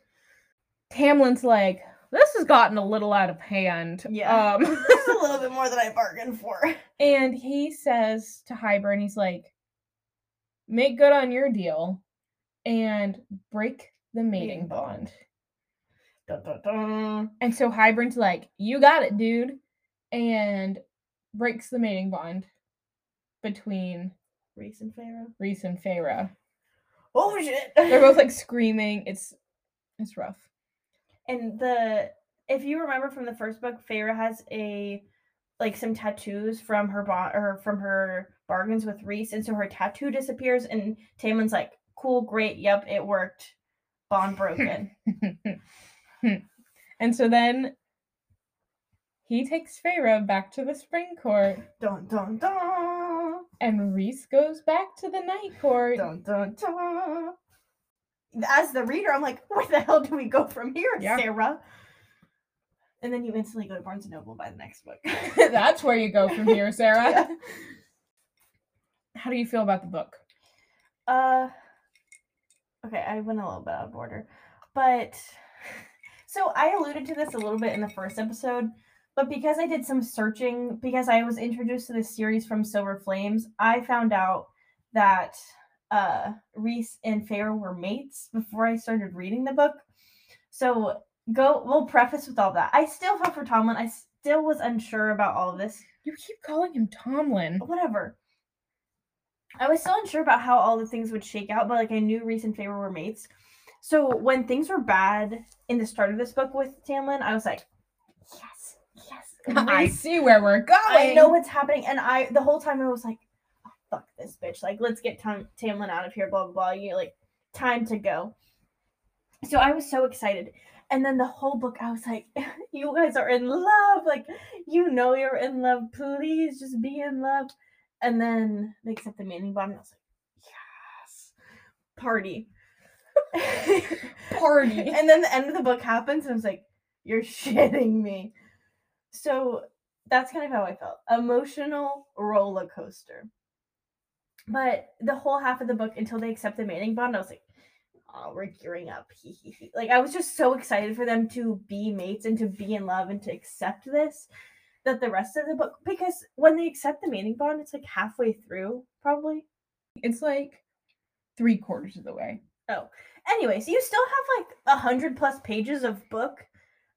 Speaker 2: Tamlin's like, this has gotten a little out of hand.
Speaker 1: Yeah.
Speaker 2: Um,
Speaker 1: Just a little bit more than I bargained for.
Speaker 2: and he says to Hybern, he's like, make good on your deal and break the mating bond.
Speaker 1: Dun, dun, dun.
Speaker 2: And so Hybern's like, you got it, dude. And breaks the mating bond between
Speaker 1: Rhys and Pharaoh.
Speaker 2: Rhys and Feyre.
Speaker 1: Oh shit!
Speaker 2: They're both like screaming. It's it's rough.
Speaker 1: and the if you remember from the first book, Feyre has a like some tattoos from her bond or from her bargains with Rhys, and so her tattoo disappears, and Tamlin's like, "Cool, great, yep, it worked. Bond broken."
Speaker 2: and so then he takes Feyre back to the spring court,
Speaker 1: dun dun dun
Speaker 2: and Rhys goes back to the night court.
Speaker 1: dun dun dun. As the reader, I'm like, "Where the hell do we go from here,
Speaker 2: Yeah.
Speaker 1: Sarah?" And then you instantly go to Barnes and Noble by the next book.
Speaker 2: That's where you go from here, Sarah.
Speaker 1: Yeah.
Speaker 2: How do you feel about the book?
Speaker 1: Uh, okay, I went a little bit out of order, but so I alluded to this a little bit in the first episode, but because I did some searching, because I was introduced to this series from Silver Flames, I found out that uh Rhys and Feyre were mates before I started reading the book. So go. We'll preface with all that. I still felt for Tomlin. I still was unsure about all of this
Speaker 2: You keep calling him Tomlin.
Speaker 1: whatever. I was still unsure about how all the things would shake out, but like I knew Rhys and Feyre were mates. So when things were bad in the start of this book with Tamlin, I was like, yes.
Speaker 2: I see where we're going.
Speaker 1: I know what's happening, and I the whole time I was like, oh, fuck this bitch. Like, let's get Tam- Tamlin out of here. Blah blah blah. You like time to go. So I was so excited. And then the whole book, I was like, you guys are in love. Like, you know you're in love. Please just be in love. And then they accept the mating bond. And I was like, yes. Party.
Speaker 2: Party.
Speaker 1: and then the end of the book happens, and I was like, you're shitting me. So that's kind of how I felt. Emotional roller coaster. But the whole half of the book until they accept the mating bond, I was like, oh, we're gearing up. Hee hee hee. Like I was just so excited for them to be mates and to be in love and to accept this that the rest of the book because when they accept the mating bond, it's like halfway through, probably.
Speaker 2: It's like three quarters of the way.
Speaker 1: Oh. Anyways, you still have like a hundred plus pages of book.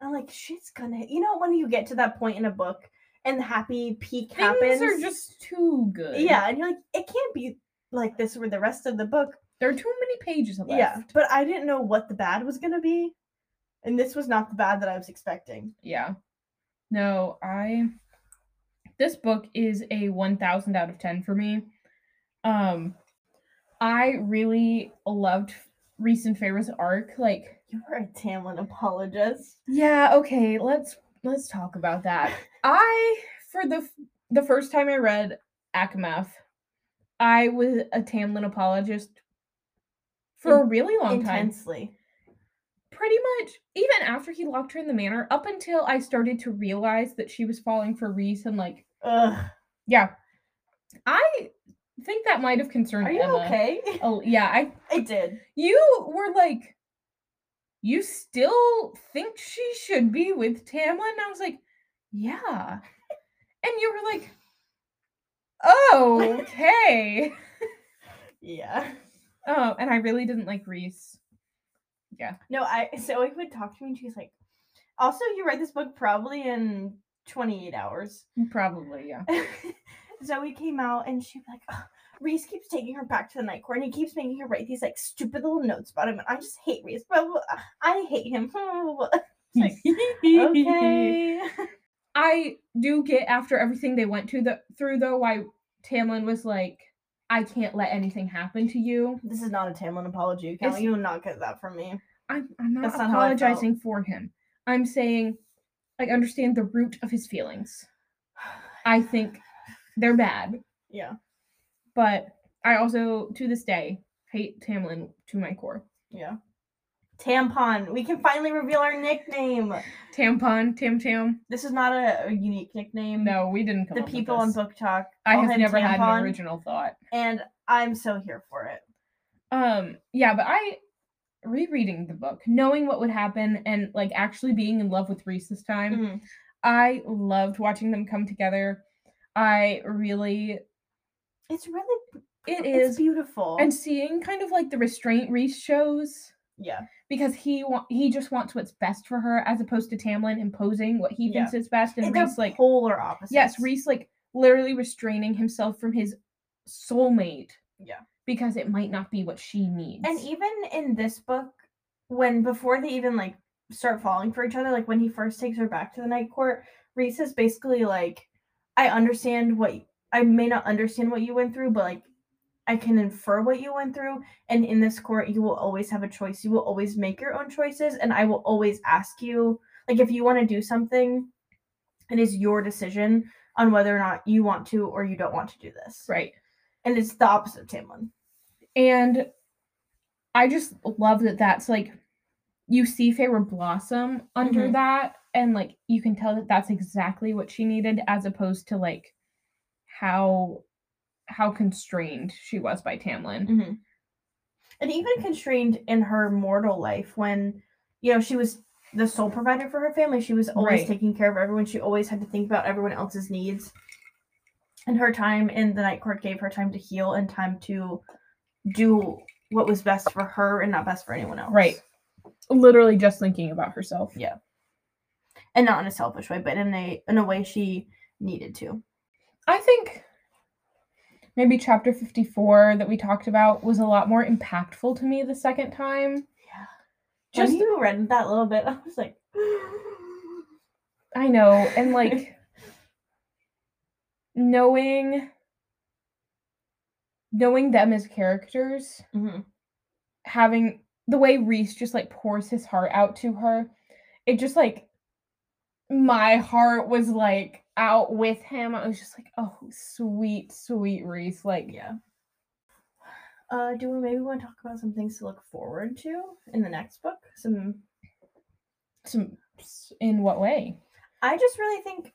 Speaker 1: I'm like, shit's gonna you know when you get to that point in a book and the happy peak
Speaker 2: Things
Speaker 1: happens.
Speaker 2: are just too good.
Speaker 1: Yeah, and you're like, it can't be like this for the rest of the book.
Speaker 2: There are too many pages left.
Speaker 1: Yeah. But I didn't know what the bad was gonna be. And this was not the bad that I was expecting.
Speaker 2: Yeah. No, I this book is a 1000 out of 10 for me. Um I really loved Rhys and Feyre's arc like
Speaker 1: You were a Tamlin apologist.
Speaker 2: yeah, okay, let's let's talk about that. I for the the first time I read ACOMAF, I was a Tamlin apologist for a really long time.
Speaker 1: Intensely.
Speaker 2: pretty much even after he locked her in the manor up until i started to realize that she was falling for rhys and like
Speaker 1: Ugh.
Speaker 2: yeah i think that might have concerned
Speaker 1: Are you
Speaker 2: emma
Speaker 1: okay?
Speaker 2: oh yeah i
Speaker 1: I did.
Speaker 2: you were like you still think she should be with tamlin and i was like yeah and you were like oh okay
Speaker 1: Yeah.
Speaker 2: oh and i really didn't like rhys Yeah.
Speaker 1: No, I Zoe would talk to me and she's like, also you read this book probably in 28 hours.
Speaker 2: probably yeah
Speaker 1: Zoe came out and she'd be like, "Ugh, Rhys keeps taking her back to the night court and he keeps making her write these like stupid little notes about him and I just hate Rhys. Blah. I hate him. Like, okay.
Speaker 2: I do get after everything they went to the through though why Tamlin was like, I can't let anything happen to you.
Speaker 1: This is not a Tamlin apology. You will not get that from me.
Speaker 2: I'm I'm not
Speaker 1: not how I felt.
Speaker 2: apologizing for him. I'm saying I understand the root of his feelings. I think they're bad,
Speaker 1: Yeah.
Speaker 2: But I also to this day hate Tamlin to my core.
Speaker 1: Yeah. Tampon. We can finally reveal our nickname.
Speaker 2: Tampon, Tam Tam.
Speaker 1: This is not a, a unique nickname.
Speaker 2: No, we didn't come
Speaker 1: The
Speaker 2: up with
Speaker 1: people on
Speaker 2: this.
Speaker 1: BookTok.
Speaker 2: I have never had
Speaker 1: Tampon,
Speaker 2: an original thought.
Speaker 1: And I'm so here for it.
Speaker 2: Um, yeah, but I rereading the book, knowing what would happen, and like actually being in love with Rhys this time.
Speaker 1: Mhm.
Speaker 2: I loved watching them come together. I really,
Speaker 1: It's really
Speaker 2: it
Speaker 1: it's
Speaker 2: is,
Speaker 1: beautiful.
Speaker 2: and seeing kind of like the restraint Rhys shows
Speaker 1: yeah.
Speaker 2: because he wa- he just wants what's best for her as opposed to Tamlin imposing what he
Speaker 1: Yeah.
Speaker 2: thinks is best, and
Speaker 1: And
Speaker 2: Rhys like
Speaker 1: polar opposites.
Speaker 2: yes, Rhys like literally restraining himself from his soulmate
Speaker 1: Yeah.
Speaker 2: because it might not be what she needs.
Speaker 1: And even in this book, when before they even like start falling for each other, like when he first takes her back to the night court, Rhys is basically like, I understand what I may not understand what you went through, but like I can infer what you went through. And in this court, you will always have a choice. You will always make your own choices, and I will always ask you, like, if you want to do something, it is your decision on whether or not you want to or you don't want to do this.
Speaker 2: right.
Speaker 1: And it's the opposite of Tamlin.
Speaker 2: And I just love that that's like you see Feyre blossom under
Speaker 1: Mhm.
Speaker 2: that, and like you can tell that that's exactly what she needed, as opposed to like how how constrained she was by Tamlin.
Speaker 1: hmm And even constrained in her mortal life when, you know, she was the sole provider for her family. She was always
Speaker 2: Right.
Speaker 1: taking care of everyone. She always had to think about everyone else's needs. And her time in the night court gave her time to heal and time to do what was best for her and not best for anyone else.
Speaker 2: Right. Literally just thinking about herself.
Speaker 1: Yeah. And not in a selfish way, but in a in a way she needed to.
Speaker 2: I think maybe chapter 54 that we talked about was a lot more impactful to me the second time.
Speaker 1: Yeah.
Speaker 2: Just
Speaker 1: when you read that little bit, I was like
Speaker 2: I know, and like knowing knowing them as characters,
Speaker 1: Mhm.
Speaker 2: having the way Rhys just like pours his heart out to her, it just like my heart was like out with him. I was just like, oh, sweet, sweet Rhys. Like,
Speaker 1: Yeah. Uh, do we maybe want to talk about some things to look forward to in the next book? Some
Speaker 2: some in what way?
Speaker 1: I just really think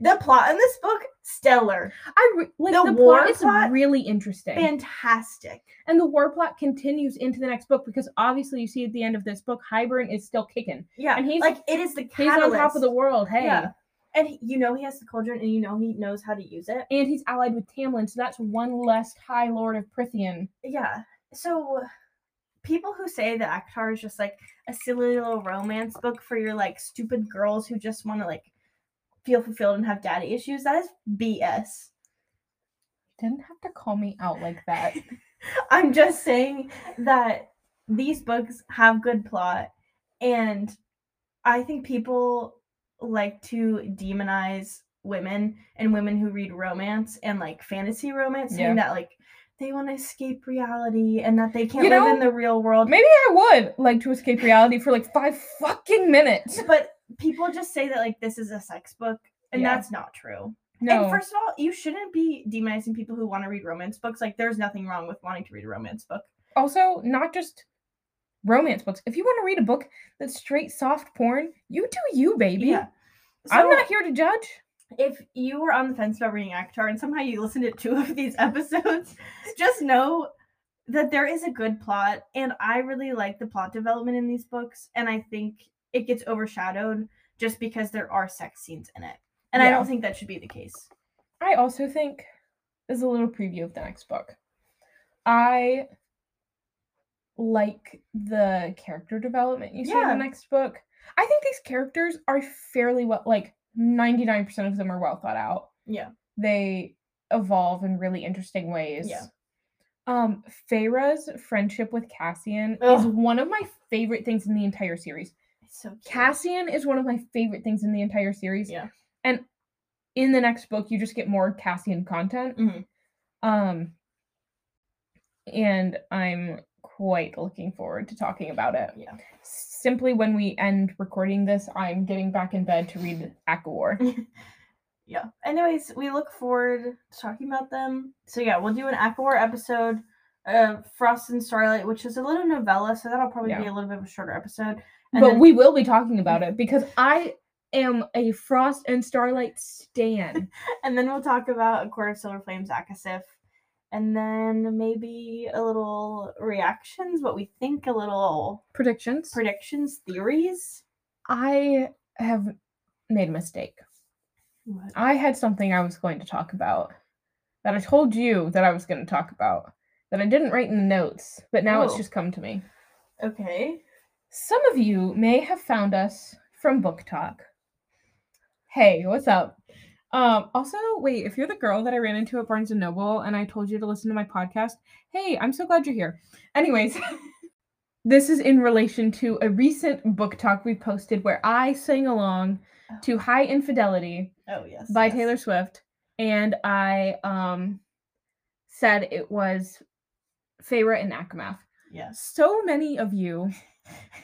Speaker 1: the plot in this book stellar,
Speaker 2: I re- like
Speaker 1: The
Speaker 2: the,
Speaker 1: war
Speaker 2: plot is
Speaker 1: plot?
Speaker 2: really interesting.
Speaker 1: fantastic.
Speaker 2: And the war plot continues into the next book because obviously you see at the end of this book, Hybern is still kicking.
Speaker 1: Yeah,
Speaker 2: And he's-
Speaker 1: like it is the catalyst.
Speaker 2: He's on top of the world. Hey.
Speaker 1: Yeah. And he- you know he has the cauldron, and you know he knows how to use it.
Speaker 2: And he's allied with Tamlin, so that's one less High Lord of Prythian.
Speaker 1: Yeah. So people who say that ACOTAR is just like a silly little romance book for your like stupid girls who just want to like feel fulfilled and have daddy issues, that is BS.
Speaker 2: Didn't have to call me out like that.
Speaker 1: I'm just saying that these books have good plot and I think people like to demonize women and women who read romance and like fantasy romance saying
Speaker 2: Yeah.
Speaker 1: that like they want to escape reality and that they can't
Speaker 2: You
Speaker 1: live
Speaker 2: know,
Speaker 1: in the real world.
Speaker 2: Maybe I would like to escape reality for like five fucking minutes.
Speaker 1: But people just say that like this is a sex book and
Speaker 2: Yeah.
Speaker 1: that's not true.
Speaker 2: No.
Speaker 1: And first of all, you shouldn't be demonizing people who want to read romance books. Like there's nothing wrong with wanting to read a romance book.
Speaker 2: also, not just romance books. If you want to read a book that's straight soft porn, you do you, baby.
Speaker 1: Yeah.
Speaker 2: I'm not here to judge.
Speaker 1: if you were on the fence about reading ACOTAR and somehow you listened to two of these episodes, just know that there is a good plot, and I really like the plot development in these books, and I think it gets overshadowed just because there are sex scenes in it, and I don't think that should be the case.
Speaker 2: I also think as a little preview of the next book. I like the character development you see in
Speaker 1: Yeah.
Speaker 2: the next book. I think these characters are fairly well like 99% of them are well thought out.
Speaker 1: Yeah.
Speaker 2: They evolve in really interesting ways.
Speaker 1: Yeah.
Speaker 2: Um Feyre's friendship with Cassian is
Speaker 1: Ugh.
Speaker 2: one of my favorite things in the entire series.
Speaker 1: It's so cute.
Speaker 2: Cassian is one of my favorite things in the entire series.
Speaker 1: Yeah.
Speaker 2: And in the next book, you just get more Cassian content.
Speaker 1: Mhm.
Speaker 2: Um, and I'm quite looking forward to talking about it.
Speaker 1: Yeah.
Speaker 2: Simply when we end recording this, I'm getting back in bed to read ACOWAR.
Speaker 1: yeah. Anyways, we look forward to talking about them. So yeah, we'll do an ACOWAR episode, uh, Frost and Starlight, which is a little novella, so that'll probably be a little bit of a shorter episode. And
Speaker 2: but
Speaker 1: then-
Speaker 2: we will be talking about it because I am a Frost and Starlight stan.
Speaker 1: and then we'll talk about A Court of Silver Flames, ACOSF, and then maybe a little reactions, what we think, a little
Speaker 2: Predictions.
Speaker 1: predictions, theories.
Speaker 2: I have made a mistake.
Speaker 1: What?
Speaker 2: I had something I was going to talk about that I told you that I was going to talk about that I didn't write in the notes, but now it's
Speaker 1: Oh.
Speaker 2: just come to me.
Speaker 1: Okay.
Speaker 2: Some of you may have found us from BookTok. Hey, what's up? Um, also, wait, if you're the girl that I ran into at Barnes and Noble and I told you to listen to my podcast, hey, I'm so glad you're here. Anyways, this is in relation to a recent BookTok we posted where I sang along to High Infidelity
Speaker 1: Oh yes.
Speaker 2: by
Speaker 1: yes.
Speaker 2: Taylor Swift, and I um said it was Feyre and ACOMAF.
Speaker 1: Yes.
Speaker 2: So many of you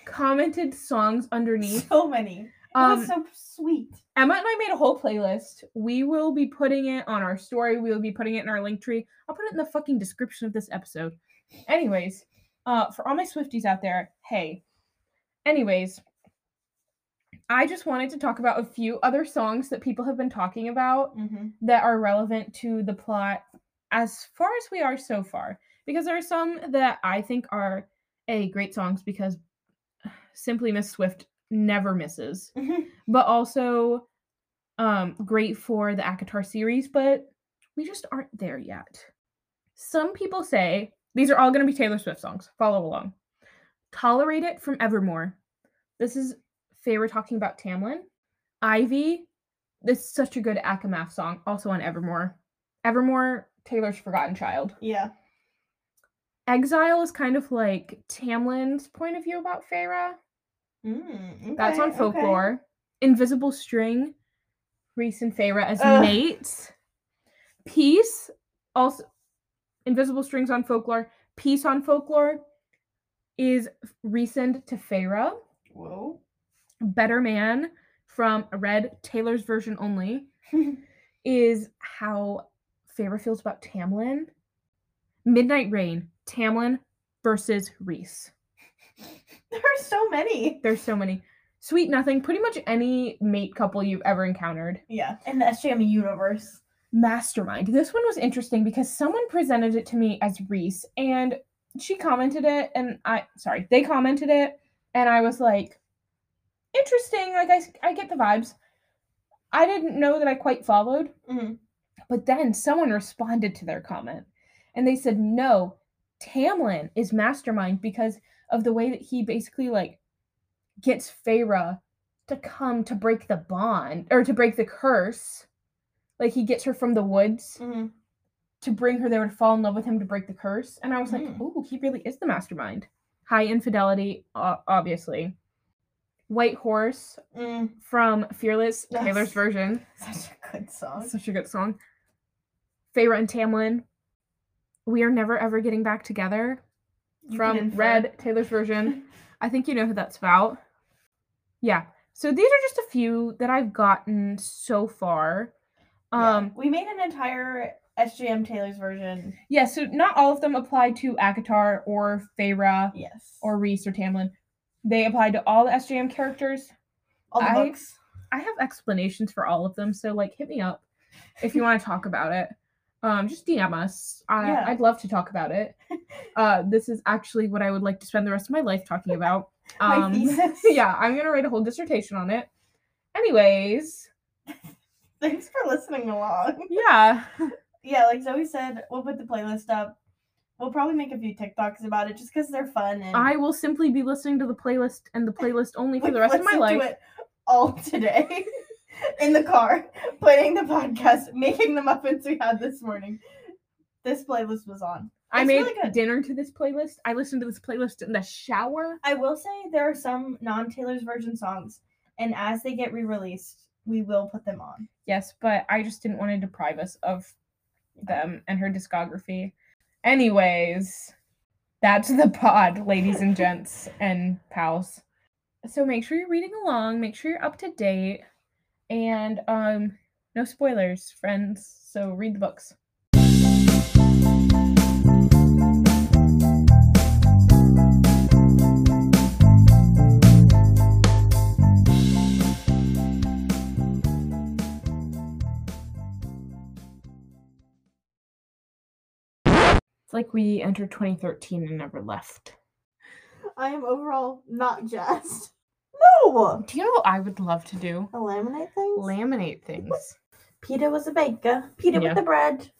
Speaker 2: commented songs underneath.
Speaker 1: So many.
Speaker 2: Um,
Speaker 1: was so sweet.
Speaker 2: Emma and I made a whole playlist. We will be putting it on our story. We will be putting it in our link tree. I'll put it in the fucking description of this episode. Anyways, uh, for all my Swifties out there, hey. Anyways, I just wanted to talk about a few other songs that people have been talking about
Speaker 1: Mm-hmm.
Speaker 2: that are relevant to the plot as far as we are so far. Because there are some that I think are a great songs because simply Miss Swift never misses
Speaker 1: Mm-hmm.
Speaker 2: but also um great for the ACOTAR series, but we just aren't there yet. Some people say these are all going to be Taylor Swift songs. Follow along. Tolerate It from Evermore. This is Feyre talking about Tamlin. Ivy. This is such a good ACOMAF song, also on Evermore. Evermore, Taylor's Forgotten Child.
Speaker 1: Yeah.
Speaker 2: Exile is kind of like Tamlin's point of view about Feyre.
Speaker 1: Mm,
Speaker 2: That's on
Speaker 1: okay, okay.
Speaker 2: folklore. Invisible String, Rhys and Feyre as
Speaker 1: Ugh.
Speaker 2: mates. Peace, also Invisible Strings on folklore. Peace on folklore is recent to Feyre.
Speaker 1: Whoa.
Speaker 2: Better Man from Red Taylor's version only is how Feyre feels about Tamlin. Midnight Rain, Tamlin versus Rhys.
Speaker 1: there are so many.
Speaker 2: There's so many. Sweet Nothing, pretty much any mate couple you've ever encountered.
Speaker 1: Yeah. In the SJM universe.
Speaker 2: Mastermind. This one was interesting because someone presented it to me as Rhys and she commented it and I sorry, they commented it and I was like interesting, like I I get the vibes. I didn't know that I quite followed,
Speaker 1: Mm-hmm.
Speaker 2: but then someone responded to their comment and they said no, Tamlin is mastermind because of the way that he basically like gets Feyre to come to break the bond or to break the curse. Like he gets her from the woods
Speaker 1: Mm-hmm.
Speaker 2: to bring her there to fall in love with him to break the curse. And I was like,
Speaker 1: Mm.
Speaker 2: oh, he really is the mastermind. High infidelity, obviously. White Horse
Speaker 1: Mm.
Speaker 2: from Fearless,
Speaker 1: Yes.
Speaker 2: Taylor's version.
Speaker 1: Such a good song.
Speaker 2: Such a good song. Feyre and Tamlin. We are never ever getting back together
Speaker 1: You
Speaker 2: from. Red, Taylor's version. I think you know who that's about. Yeah. So these are just a few that I've gotten so far.
Speaker 1: Yeah.
Speaker 2: Um
Speaker 1: we made an entire SJM Taylor's version.
Speaker 2: yeah, so not all of them apply to ACOTAR or Feyre
Speaker 1: Yes.
Speaker 2: or Rhys or Tamlin. They apply to all the SJM characters.
Speaker 1: all the
Speaker 2: I-
Speaker 1: books.
Speaker 2: I have explanations for all of them, so like hit me up if you want to talk about it. Um, just DM us. I,
Speaker 1: Yeah.
Speaker 2: I'd love to talk about it. Uh, this is actually what I would like to spend the rest of my life talking about. Um, yeah, I'm gonna write a whole dissertation on it. Anyways,
Speaker 1: Thanks for listening along.
Speaker 2: yeah,
Speaker 1: Yeah, like Zoe said, we'll put the playlist up. We'll probably make a few TikToks about it just because they're fun and
Speaker 2: I will simply be listening to the playlist and the playlist only for
Speaker 1: we've
Speaker 2: the rest of my life.
Speaker 1: it all today in the car, playing the podcast, making the muffins we had this morning. This playlist was on.
Speaker 2: I made
Speaker 1: really
Speaker 2: dinner to this playlist. I listened to this playlist in the shower.
Speaker 1: I will say there are some non Taylor's version songs, and as they get re released, we will put them on.
Speaker 2: Yes, but I just didn't want to deprive us of them and her discography. Anyways, that's the pod, ladies and gents and pals. So make sure you're reading along, make sure you're up to date, and um no spoilers, friends. So read the books. It's like we entered 2013 and never left.
Speaker 1: I am overall not jazzed. No!
Speaker 2: Do you know what I would love to do?
Speaker 1: A laminate things?
Speaker 2: Laminate things.
Speaker 1: Peter was a baker. Peter
Speaker 2: Yeah.
Speaker 1: with the bread.